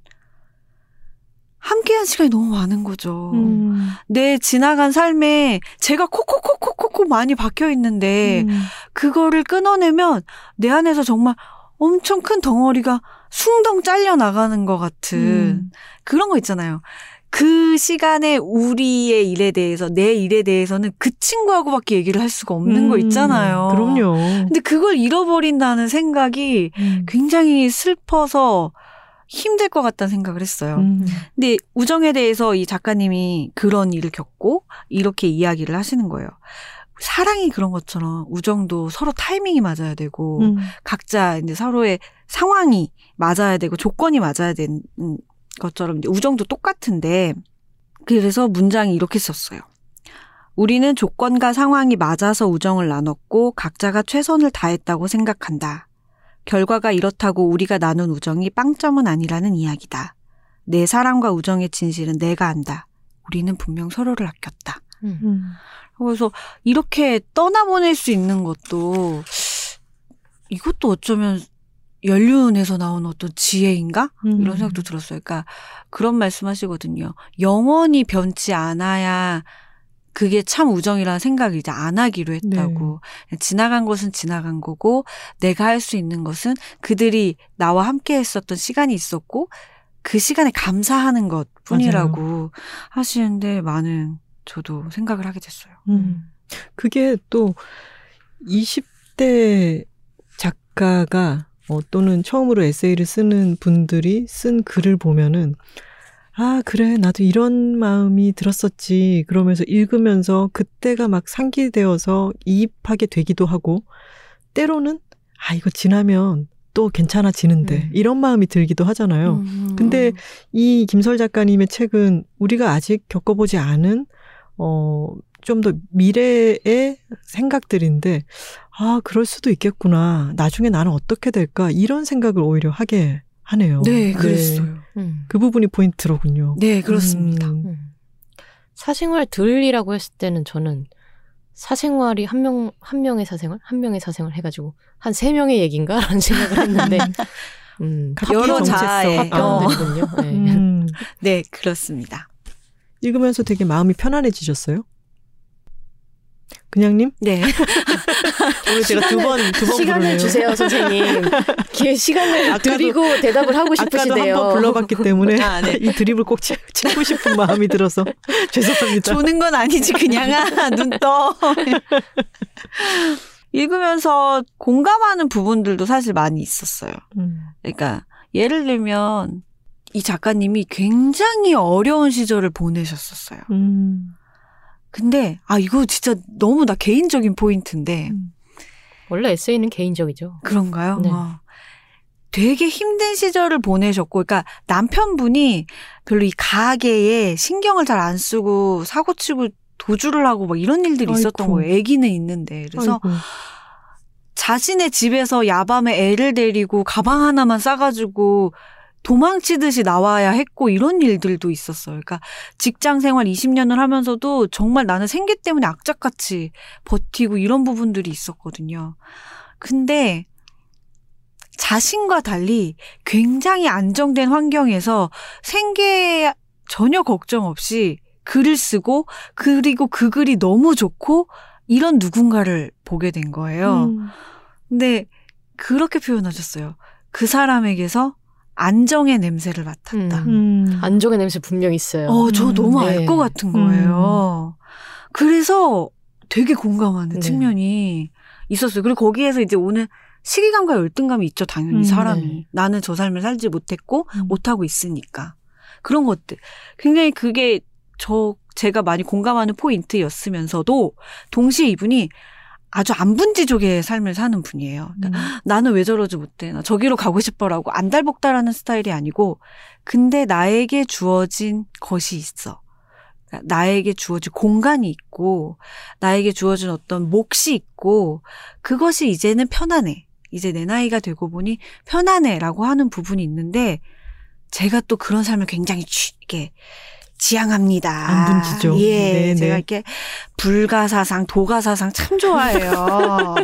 함께한 시간이 너무 많은 거죠. 음. 내 지나간 삶에 제가 콕콕콕콕콕콕 많이 박혀 있는데 음. 그거를 끊어내면 내 안에서 정말 엄청 큰 덩어리가 숭덩 잘려 나가는 것 같은 음. 그런 거 있잖아요. 그 시간에 우리의 일에 대해서 내 일에 대해서는 그 친구하고밖에 얘기를 할 수가 없는 거 음. 있잖아요. 그럼요. 근데 그걸 잃어버린다는 생각이 음. 굉장히 슬퍼서 힘들 것 같다는 생각을 했어요. 음. 근데 우정에 대해서 이 작가님이 그런 일을 겪고 이렇게 이야기를 하시는 거예요. 사랑이 그런 것처럼 우정도 서로 타이밍이 맞아야 되고 음. 각자 이제 서로의 상황이 맞아야 되고 조건이 맞아야 되는 것처럼 이제 우정도 똑같은데 그래서 문장이 이렇게 썼어요. 우리는 조건과 상황이 맞아서 우정을 나눴고 각자가 최선을 다했다고 생각한다. 결과가 이렇다고 우리가 나눈 우정이 빵점은 아니라는 이야기다. 내 사랑과 우정의 진실은 내가 안다. 우리는 분명 서로를 아꼈다. 음. 음. 그래서 이렇게 떠나보낼 수 있는 것도 이것도 어쩌면 연륜에서 나온 어떤 지혜인가? 음. 이런 생각도 들었어요. 그러니까 그런 말씀 하시거든요. 영원히 변치 않아야 그게 참 우정이라는 생각을 이제 안 하기로 했다고. 지나간 것은 지나간 거고, 내가 할 수 있는 것은 그들이 나와 함께 했었던 시간이 있었고, 그 시간에 감사하는 것 뿐이라고 하시는데 많은 저도 생각을 하게 됐어요. 음. 그게 또 20대 작가가 어, 또는 처음으로 에세이를 쓰는 분들이 쓴 글을 보면은 아, 그래, 나도 이런 마음이 들었었지. 그러면서 읽으면서 그때가 막 상기되어서 이입하게 되기도 하고, 때로는, 아, 이거 지나면 또 괜찮아지는데, 음. 이런 마음이 들기도 하잖아요. 음. 근데 이 김설 작가님의 책은 우리가 아직 겪어보지 않은 어, 좀 더 미래의 생각들인데, 아, 그럴 수도 있겠구나. 나중에 나는 어떻게 될까? 이런 생각을 오히려 하게 하네요. 네, 그랬어요. 음. 그 부분이 포인트로군요. 네, 그렇습니다. 음, 음. 사생활 들이라고 했을 때는 저는 사생활이 한 명, 한 명의 사생활? 한 명의 사생활 해가지고 한 세 명의 얘기인가? 라는 생각을 했는데, 음, 여러 자의. 합병들이군요. 네. 음, 네, 그렇습니다. 읽으면서 되게 마음이 편안해지셨어요? 그냥님? 네. 오늘 제가 두 번, 두 번 시간을 부르네요. 주세요, 선생님. 기 시간을 아까도- 드리고 대답을 하고 아까도 싶으시대요. 한번 불러봤기 때문에 아, 네. 이 드립을 꼭 치, 치고 싶은 마음이 들어서 죄송합니다. 조는 건 아니지, 그냥, 아, 눈 떠. 읽으면서 공감하는 부분들도 사실 많이 있었어요. 음. 그러니까, 예를 들면, 이 작가님이 굉장히 어려운 시절을 보내셨었어요. 음. 근데, 아, 이거 진짜 너무 나 개인적인 포인트인데, 음. 원래 에세이는 개인적이죠. 그런가요? 네. 어. 되게 힘든 시절을 보내셨고, 그러니까 남편분이 별로 이 가게에 신경을 잘 안 쓰고 사고치고 도주를 하고 막 이런 일들이 있었던 아이고. 거예요. 아기는 있는데. 그래서 아이고. 자신의 집에서 야밤에 애를 데리고 가방 하나만 싸가지고 도망치듯이 나와야 했고 이런 일들도 있었어요. 그러니까 직장 생활 20년을 하면서도 정말 나는 생계 때문에 악착같이 버티고 이런 부분들이 있었거든요. 근데 자신과 달리 굉장히 안정된 환경에서 생계에 전혀 걱정 없이 글을 쓰고 그리고 그 글이 너무 좋고 이런 누군가를 보게 된 거예요. 음. 근데 그렇게 표현하셨어요. 그 사람에게서 안정의 냄새를 맡았다. 음. 음. 안정의 냄새 분명 있어요. 어, 저 음, 너무 알 네. 것 같은 거예요. 그래서 되게 공감하는 네. 측면이 있었어요. 그리고 거기에서 이제 오는 시기감과 열등감이 있죠, 당연히 음, 사람이. 네. 나는 저 삶을 살지 못했고, 음. 못하고 있으니까. 그런 것들. 굉장히 그게 저, 제가 많이 공감하는 포인트였으면서도, 동시에 이분이 아주 안분지족의 삶을 사는 분이에요. 그러니까 음. 나는 왜 저러지 못해? 나 저기로 가고 싶어라고 안달복달하는 스타일이 아니고, 근데 나에게 주어진 것이 있어. 그러니까 나에게 주어진 공간이 있고, 나에게 주어진 어떤 몫이 있고, 그것이 이제는 편안해. 이제 내 나이가 되고 보니 편안해라고 하는 부분이 있는데, 제가 또 그런 삶을 굉장히 취, 이게, 지향합니다. 안 분지죠. 예. 네, 제가 네. 이렇게 불가사상, 도가사상 참 좋아해요.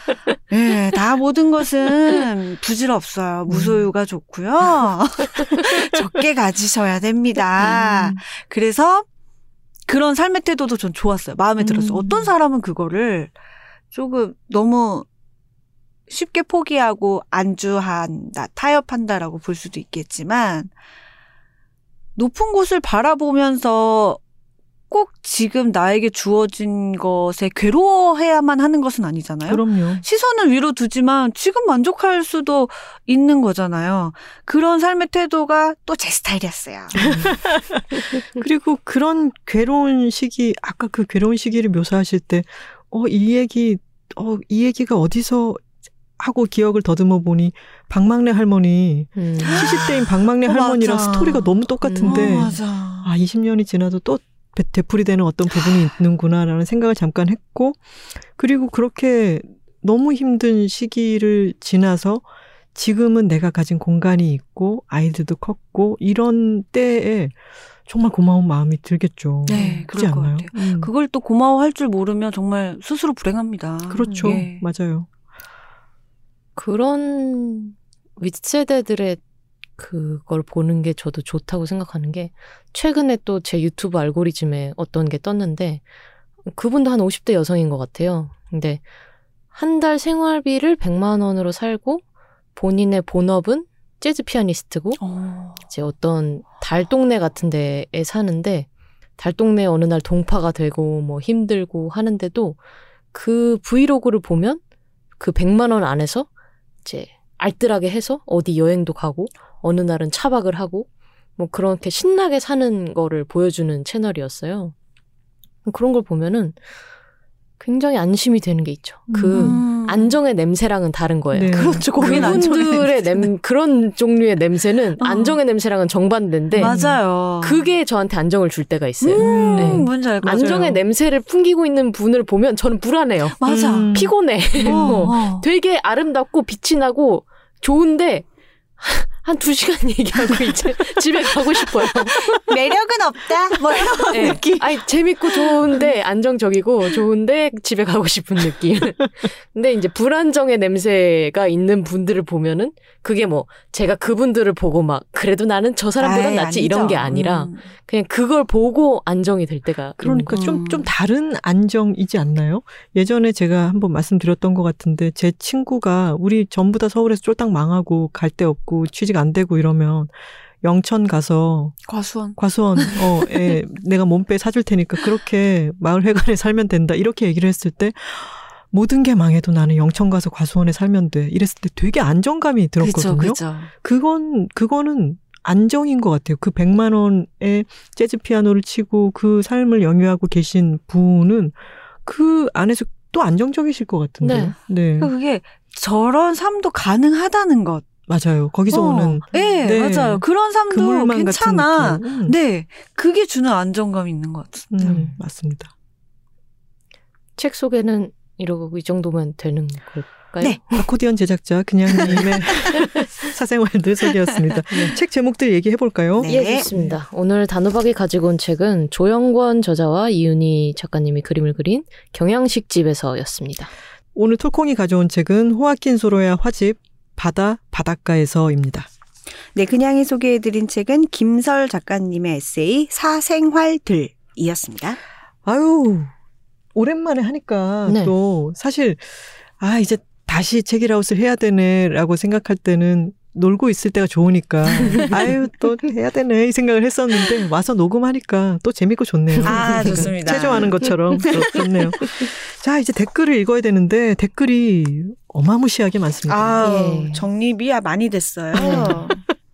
예, 다 모든 것은 부질없어요. 무소유가 좋고요. 적게 가지셔야 됩니다. 음. 그래서 그런 삶의 태도도 전 좋았어요. 마음에 들었어요. 음. 어떤 사람은 그거를 조금 너무 쉽게 포기하고 안주한다, 타협한다라고 볼 수도 있겠지만 높은 곳을 바라보면서 꼭 지금 나에게 주어진 것에 괴로워해야만 하는 것은 아니잖아요. 그럼요. 시선을 위로 두지만 지금 만족할 수도 있는 거잖아요. 그런 삶의 태도가 또 제 스타일이었어요. 그리고 그런 괴로운 시기, 아까 그 괴로운 시기를 묘사하실 때, 어, 이 얘기, 어, 이 얘기가 어디서 하고 기억을 더듬어 보니, 박막내 할머니, 음. 70대인 박막내 어, 할머니랑 맞아. 스토리가 너무 똑같은데, 어. 아, 20년이 지나도 또 되- 되풀이 되는 어떤 부분이 있는구나라는 생각을 잠깐 했고, 그리고 그렇게 너무 힘든 시기를 지나서 지금은 내가 가진 공간이 있고 아이들도 컸고 이런 때에 정말 고마운 마음이 들겠죠. 네, 그렇지 않나요? 음. 그걸 또 고마워할 줄 모르면 정말 스스로 불행합니다. 그렇죠. 예. 맞아요. 그런 윗세대들의 그걸 보는 게 저도 좋다고 생각하는 게 최근에 또 제 유튜브 알고리즘에 어떤 게 떴는데 그분도 한 50대 여성인 것 같아요. 근데 한 달 생활비를 100만 원으로 살고 본인의 본업은 재즈 피아니스트고 어. 이제 어떤 달 동네 같은 데에 사는데 달 동네 어느 날 동파가 되고 뭐 힘들고 하는데도 그 브이로그를 보면 그 100만 원 안에서 이제 알뜰하게 해서 어디 여행도 가고 어느 날은 차박을 하고 뭐 그렇게 신나게 사는 거를 보여주는 채널이었어요. 그런 걸 보면은 굉장히 안심이 되는 게 있죠. 그 음. 안정의 냄새랑은 다른 거예요. 네. 그렇죠. 거긴 안정의 그분들의. 냄 그런 종류의 냄새는 어. 안정의 냄새랑은 정반대인데 맞아요. 그게 저한테 안정을 줄 때가 있어요. 음, 네. 뭔지 알것 같아요. 안정의 냄새를 풍기고 있는 분을 보면 저는 불안해요. 맞아. 음. 피곤해. 어, 뭐 어. 되게 아름답고 빛이 나고 좋은데 한 두 시간 얘기하고 이제 집에 가고 싶어요. 매력은 없다. 뭐 이런 네. 느낌. 아니 재밌고 좋은데 안정적이고 좋은데 집에 가고 싶은 느낌. 근데 이제 불안정의 냄새가 있는 분들을 보면은 그게 뭐 제가 그분들을 보고 막 그래도 나는 저 사람보다 아이, 낫지 아니죠. 이런 게 아니라 음. 그냥 그걸 보고 안정이 될 때가 그러니까 있는 좀, 음. 좀 다른 안정이지 않나요? 예전에 제가 한번 말씀드렸던 것 같은데, 제 친구가 우리 전부 다 서울에서 쫄딱 망하고 갈 데 없고 취직 안 되고 이러면 영천 가서 과수원. 과수원, 어, 에, 내가 몸빼 사줄 테니까 그렇게 마을 회관에 살면 된다. 이렇게 얘기를 했을 때, 모든 게 망해도 나는 영천 가서 과수원에 살면 돼. 이랬을 때 되게 안정감이 들었거든요. 그죠. 그건 그거는 안정인 것 같아요. 그 100만 원의 재즈 피아노를 치고 그 삶을 영유하고 계신 분은 그 안에서 또 안정적이실 것 같은데요. 네, 그러니까 그게 저런 삶도 가능하다는 것. 맞아요. 거기서 어, 오는 네, 네. 맞아요. 그런 삶도 그물만 괜찮아. 음, 네, 그게 주는 안정감이 있는 것 같습니다. 음, 맞습니다. 책 소개는 이러고 이 정도면 되는 걸까요? 네. 아코디언 제작자 그냥님의 사생활 늘 소개였습니다. 책 제목들 얘기해 볼까요? 네. 예, 좋습니다. 오늘 단호박이 가지고 온 책은 조영권 저자와 이윤희 작가님이 그림을 그린 경양식 집에서였습니다. 오늘 톨콩이 가져온 책은 호아킨 소로야 화집 바다 바닷가에서입니다. 네, 그냥이 소개해드린 책은 김설 작가님의 에세이 사생활들이었습니다. 아유, 오랜만에 하니까 네. 또 사실, 아, 이제 다시 책이라웃을 해야 되네라고 생각할 때는 놀고 있을 때가 좋으니까, 아유, 또 해야 되네 이 생각을 했었는데, 와서 녹음하니까 또 재밌고 좋네요. 아, 좋습니다. 체조하는 것처럼 좋- 좋네요. 자, 이제 댓글을 읽어야 되는데, 댓글이 어마무시하게 많습니다. 아, 예. 정립이 많이 됐어요.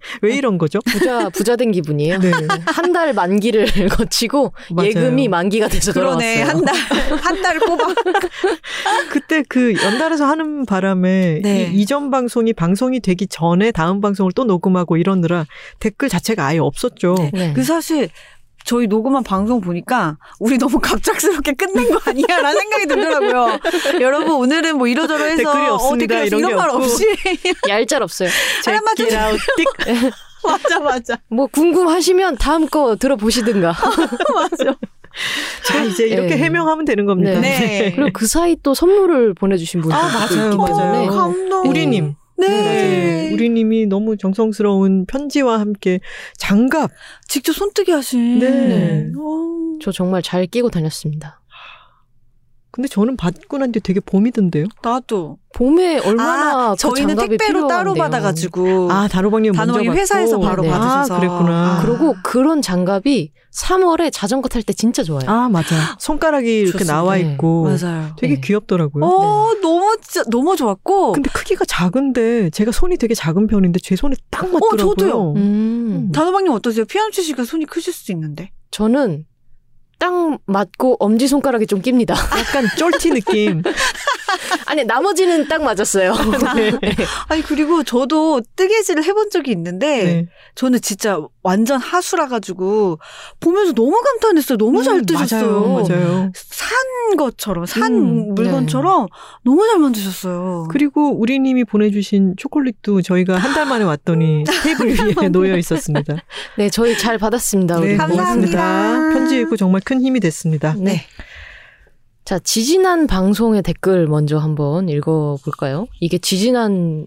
왜 이런 거죠? 부자 부자 된 기분이에요. 네. 한 달 만기를 거치고 맞아요. 예금이 만기가 돼서 그러네. 돌아왔어요. 한 달, 한달 뽑아. 그때 그 연달아서 하는 바람에 네. 이 이전 방송이 방송이 되기 전에 다음 방송을 또 녹음하고 이러느라 댓글 자체가 아예 없었죠. 네. 네. 그 사실 저희 녹음한 방송 보니까 우리 너무 갑작스럽게 끝낸 거 아니야라는 생각이 들더라고요. 여러분 오늘은 뭐 이러저러 해서 댓글이 없습니다. 어, 댓글이 이런 이런 게말 없고. 없이 얄짤 없어요. 하나만 좀-. 맞아 맞아 뭐 궁금하시면 다음 거 들어보시든가. 자 이제 이렇게 네. 해명하면 되는 겁니다. 네. 그리고 그 사이 또 선물을 보내주신 분도 아, 있기 맞아요, 때문에 맞아요. 어, 감동. 우리님. 네. 맞아요. 우리님이 너무 정성스러운 편지와 함께 장갑. 직접 손뜨기 하신. 네. 어. 저 정말 잘 끼고 다녔습니다. 근데 저는 받고 난 뒤에 되게 봄이 든대요. 나도. 봄에 얼마나 아, 그 저희는 택배로 따로 필요한데요. 받아가지고. 아 다로방님 받고. 회사에서 바로 네. 받으셔서. 아 그랬구나. 아. 그리고 그런 장갑이 3월에 자전거 탈 때 진짜 좋아요. 아 맞아. 손가락이 이렇게 좋습니다. 나와 네. 있고 맞아요. 되게 네. 귀엽더라고요. 어, 너무 진짜 너무 좋았고. 근데 크기가 작은데 제가 손이 되게 작은 편인데 제 손에 딱 맞더라고요. 저도요. 음, 단호박님 어떠세요? 피아노 치시니까 손이 크실 수도 있는데. 저는 딱 맞고 엄지 손가락이 좀 낍니다. 약간 쫄티 느낌. 아니 나머지는 딱 맞았어요. 네. 아니 그리고 저도 뜨개질을 해본 적이 있는데 네. 저는 진짜 완전 하수라 가지고 보면서 너무 감탄했어요. 너무 잘 음, 뜨셨어요. 맞아요. 맞아요. 산 것처럼 산 음, 물건처럼 너무 잘 만드셨어요. 그리고 우리님이 보내주신 초콜릿도 저희가 한 달 만에 왔더니 테이블 위에 놓여 있었습니다. 네, 저희 잘 받았습니다. 네, 감사합니다. 고맙습니다. 편지 읽고 정말 큰 힘이 됐습니다. 네. 자, 지지난 방송의 댓글 먼저 한번 읽어볼까요? 이게 지지난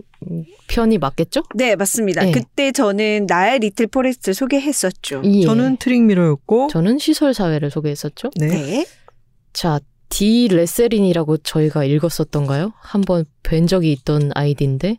편이 맞겠죠? 네, 맞습니다. 네. 그때 저는 나의 Little Forest 소개했었죠. 예. 저는 Trick Mirror였고, 저는 시설사회를 소개했었죠. 네. 네. 자, 디 레세린이라고 저희가 읽었었던가요? 한번 뵌 적이 있던 아이디인데,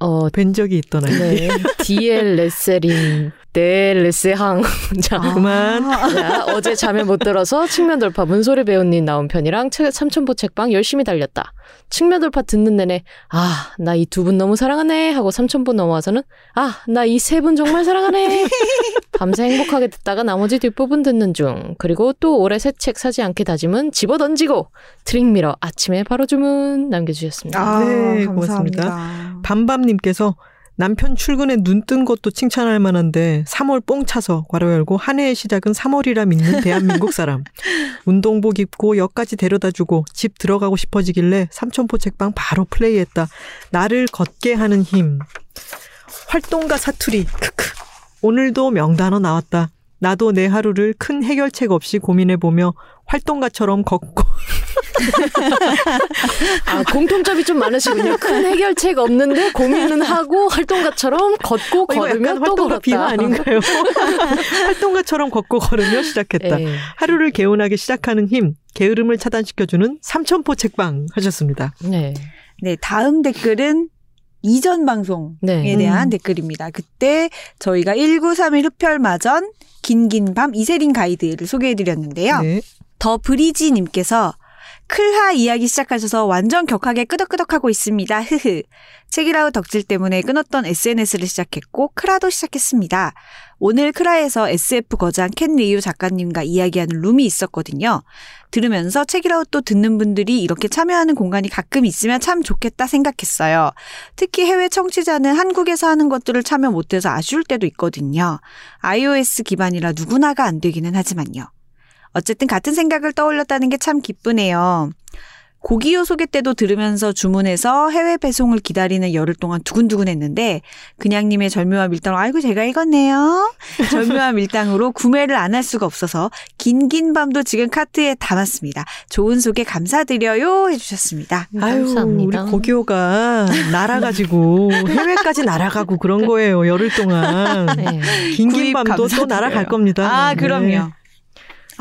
어, 뵌 적이 있던 아이. 네. 디엘 레세린, 데 레세항. 자, 그만. 자, 어제 잠에 못 들어서 측면 돌파 문소리 배우님 나온 편이랑 책- 삼천포 책방 열심히 달렸다. 측면 돌파 듣는 내내 아, 나 이 두 분 너무 사랑하네 하고 삼천포 넘어와서는 아, 나 이 세 분 정말 사랑하네. 밤새 행복하게 듣다가 나머지 뒷부분 듣는 중. 그리고 또 올해 새 책 사지 않게 다짐은 집어 던지고 Trick Mirror 아침에 바로 주문 남겨주셨습니다. 아, 네, 감사합니다. 밤밤님께서 남편 출근에 눈 뜬 것도 칭찬할 만한데 3월 뽕 차서 괄호 열고 한 해의 시작은 3월이라 믿는 대한민국 사람. 운동복 입고 역까지 데려다주고 집 들어가고 싶어지길래 삼천포 책방 바로 플레이했다. 나를 걷게 하는 힘. 활동가 사투리. 크크. 오늘도 명단어 나왔다. 나도 내 하루를 큰 해결책 없이 고민해보며 활동가처럼 걷고 아, 공통점이 좀 많으시군요. 큰 해결책 없는데 고민은 하고 활동가처럼 걷고 어, 걸으며 또 활동가 걸었다. 비하 아닌가요? 활동가처럼 걷고 걸으며 시작했다. 네. 하루를 개운하게 시작하는 힘, 게으름을 차단시켜주는 삼천포 책방 하셨습니다. 네. 네, 다음 댓글은 이전 방송에 네. 대한 음. 댓글입니다. 그때 저희가 1931 흡혈마전 긴긴 밤 이세린 가이드를 소개해드렸는데요. 네. 더 브리지 님께서 클하 이야기 시작하셔서 완전 격하게 끄덕끄덕하고 있습니다. 흐흐. 책이라우 덕질 때문에 끊었던 SNS를 시작했고 크라도 시작했습니다. 오늘 크라에서 SF 거장 켄 리유 작가님과 이야기하는 룸이 있었거든요. 들으면서 책이라우 또 듣는 분들이 이렇게 참여하는 공간이 가끔 있으면 참 좋겠다 생각했어요. 특히 해외 청취자는 한국에서 하는 것들을 참여 못해서 아쉬울 때도 있거든요. iOS 기반이라 누구나가 안 되기는 하지만요. 어쨌든 같은 생각을 떠올렸다는 게 참 기쁘네요. 고기요 소개 때도 들으면서 주문해서 해외 배송을 기다리는 열흘 동안 두근두근 했는데 그냥님의 절묘와 밀당 아이고 제가 읽었네요. 절묘와 밀당으로 구매를 안 할 수가 없어서 긴긴 밤도 지금 카트에 담았습니다. 좋은 소개 감사드려요 해주셨습니다. 아유, 감사합니다. 우리 고기호가 날아가지고 해외까지 날아가고 그런 거예요. 열흘 동안. 네. 긴긴 구입 밤도 또. 날아갈 겁니다. 아 네. 그럼요.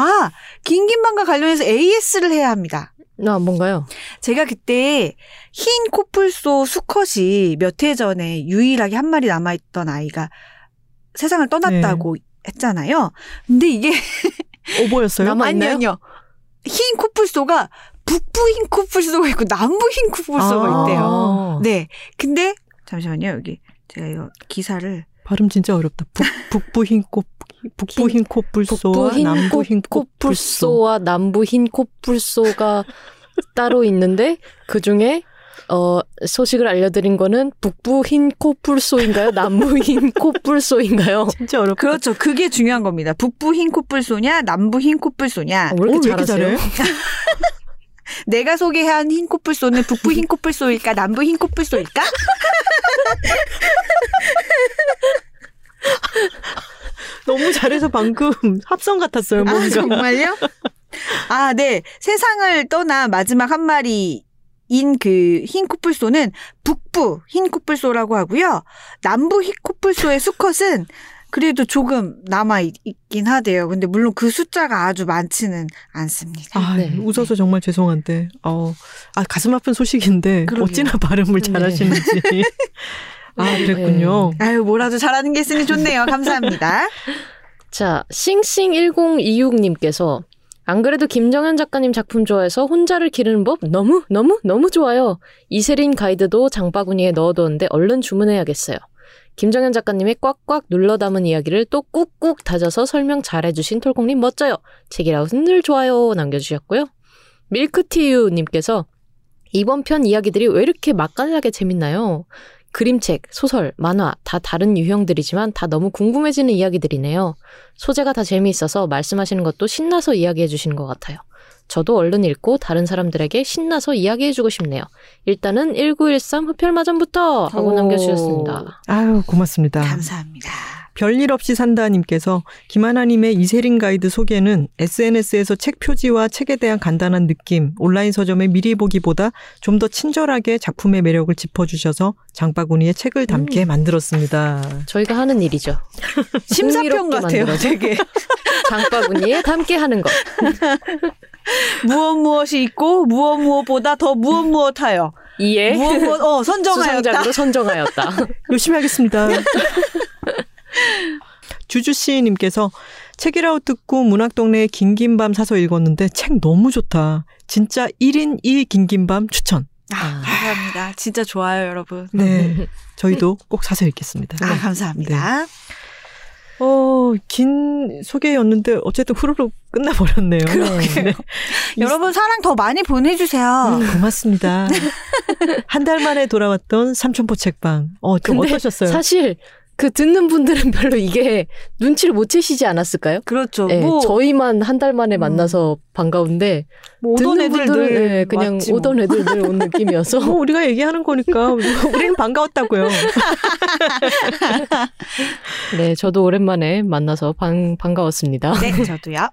아 긴긴 밤과 관련해서 AS를 해야 합니다. 아, 뭔가요? 제가 그때 흰 코뿔소 수컷이 몇 해 전에 유일하게 한 마리 남아있던 아이가 세상을 떠났다고 했잖아요. 근데 이게 오보였어요? 남아- 아니요? 아니요. 흰 코뿔소가 북부 흰 코뿔소가 있고 남부 흰 코뿔소가 아. 있대요. 어. 네. 근데 잠시만요. 여기 제가 이거 기사를 발음 진짜 어렵다. 북, 북부 흰 꽃, 북부 흰 코뿔소와 북부 흰 남부 흰 코뿔소. 코뿔소와 남부 흰 코뿔소가 따로 있는데 그 중에 어 소식을 알려드린 거는 북부 흰 코뿔소인가요? 남부 흰 코뿔소인가요? 진짜 어렵다. 그렇죠. 그게 중요한 겁니다. 북부 흰 코뿔소냐, 남부 흰 코뿔소냐. 아, 왜 이렇게 어, 왜 이렇게 잘하세요? 내가 소개한 흰 코뿔소는 북부 흰 코뿔소일까, 남부 흰 코뿔소일까? 너무 잘해서 방금 합성 같았어요. 뭔가. 아, 정말요? 아, 네. 세상을 떠나 마지막 한 마리 인그 흰 코뿔소는 북부 흰 코뿔소라고 하고요. 남부 흰 코뿔소의 수컷은 그래도 조금 남아 있- 있긴 하대요. 근데 물론 그 숫자가 아주 많지는 않습니다. 아, 네. 웃어서 정말 죄송한데, 어, 아, 가슴 아픈 소식인데, 그러게요. 어찌나 발음을 네. 잘하시는지. 아, 그랬군요. 아유, 뭐라도 잘하는 게 있으니 좋네요. 감사합니다. 자, 싱싱1026님께서 안 그래도 김정현 작가님 작품 좋아해서 혼자를 기르는 법 너무 너무 너무 좋아요. 이세린 가이드도 장바구니에 넣어뒀는데 얼른 주문해야겠어요. 김정현 작가님의 꽉꽉 눌러 담은 이야기를 또 꾹꾹 다져서 설명 잘해주신 톨콩님 멋져요. 책이라웃은 늘 좋아요 남겨주셨고요. 밀크티유님께서 이번 편 이야기들이 왜 이렇게 맛깔나게 재밌나요? 그림책, 소설, 만화 다 다른 유형들이지만 다 너무 궁금해지는 이야기들이네요. 소재가 다 재미있어서 말씀하시는 것도 신나서 이야기해 주시는 것 같아요. 저도 얼른 읽고 다른 사람들에게 신나서 이야기해주고 싶네요. 일단은 1913 흡혈마전부터 하고 오. 남겨주셨습니다. 아유, 고맙습니다. 감사합니다. 별일 없이 산다님께서 김하나님의 이세린 가이드 소개는 SNS에서 책 표지와 책에 대한 간단한 느낌, 온라인 서점에 미리 보기보다 좀 더 친절하게 작품의 매력을 짚어주셔서 장바구니에 책을 담게 만들었습니다. 저희가 하는 일이죠. 심사평 같아요. 되게. 장바구니에 담게 하는 것. 무엇 무엇이 있고 무엇 무엇보다 더 무엇 무엇하여. 이에 무엇 무엇 어 선정하였다. 수상작으로 선정하였다. 열심히 하겠습니다. 주주 씨님께서 책이라웃 듣고 문학동네에 긴긴밤 사서 읽었는데 책 너무 좋다. 진짜 1인 1 긴긴밤 추천. 아, 감사합니다. 진짜 좋아요, 여러분. 네. 저희도 꼭 사서 읽겠습니다. 아, 감사합니다. 어, 긴 소개였는데 어쨌든 후루룩 끝나버렸네요. 네. 여러분 사랑 더 많이 보내주세요. 음, 고맙습니다. 한 달 만에 돌아왔던 삼천포 책방. 어, 좀 어떠셨어요? 사실 그 듣는 분들은 별로 이게 눈치를 못 채시지 않았을까요? 그렇죠. 네, 뭐, 저희만 한 달 만에 음. 만나서 반가운데 뭐 오던 듣는 애들 분들은 늘 네, 그냥 뭐. 오던 애들 늘 온 느낌이어서 뭐 우리가 얘기하는 거니까 우리는 반가웠다고요. 네 저도 오랜만에 만나서 반, 반가웠습니다. 네, 저도요.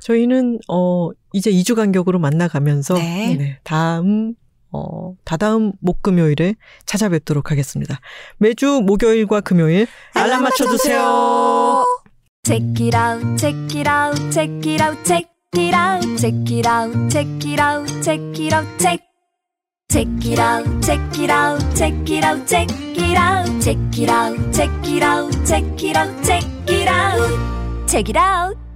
저희는 어 이제 2주 간격으로 만나가면서 네. 네, 다음 어 다다음 목금요일에 찾아뵙도록 하겠습니다. 매주 목요일과 금요일 알람 맞춰주세요. Check it out, check it out, check it out, check it out, check it out, check it out, check it out, check. Check it out, check it out, check it out, check it out, check it out, check it out, check it out, check it out, check it out.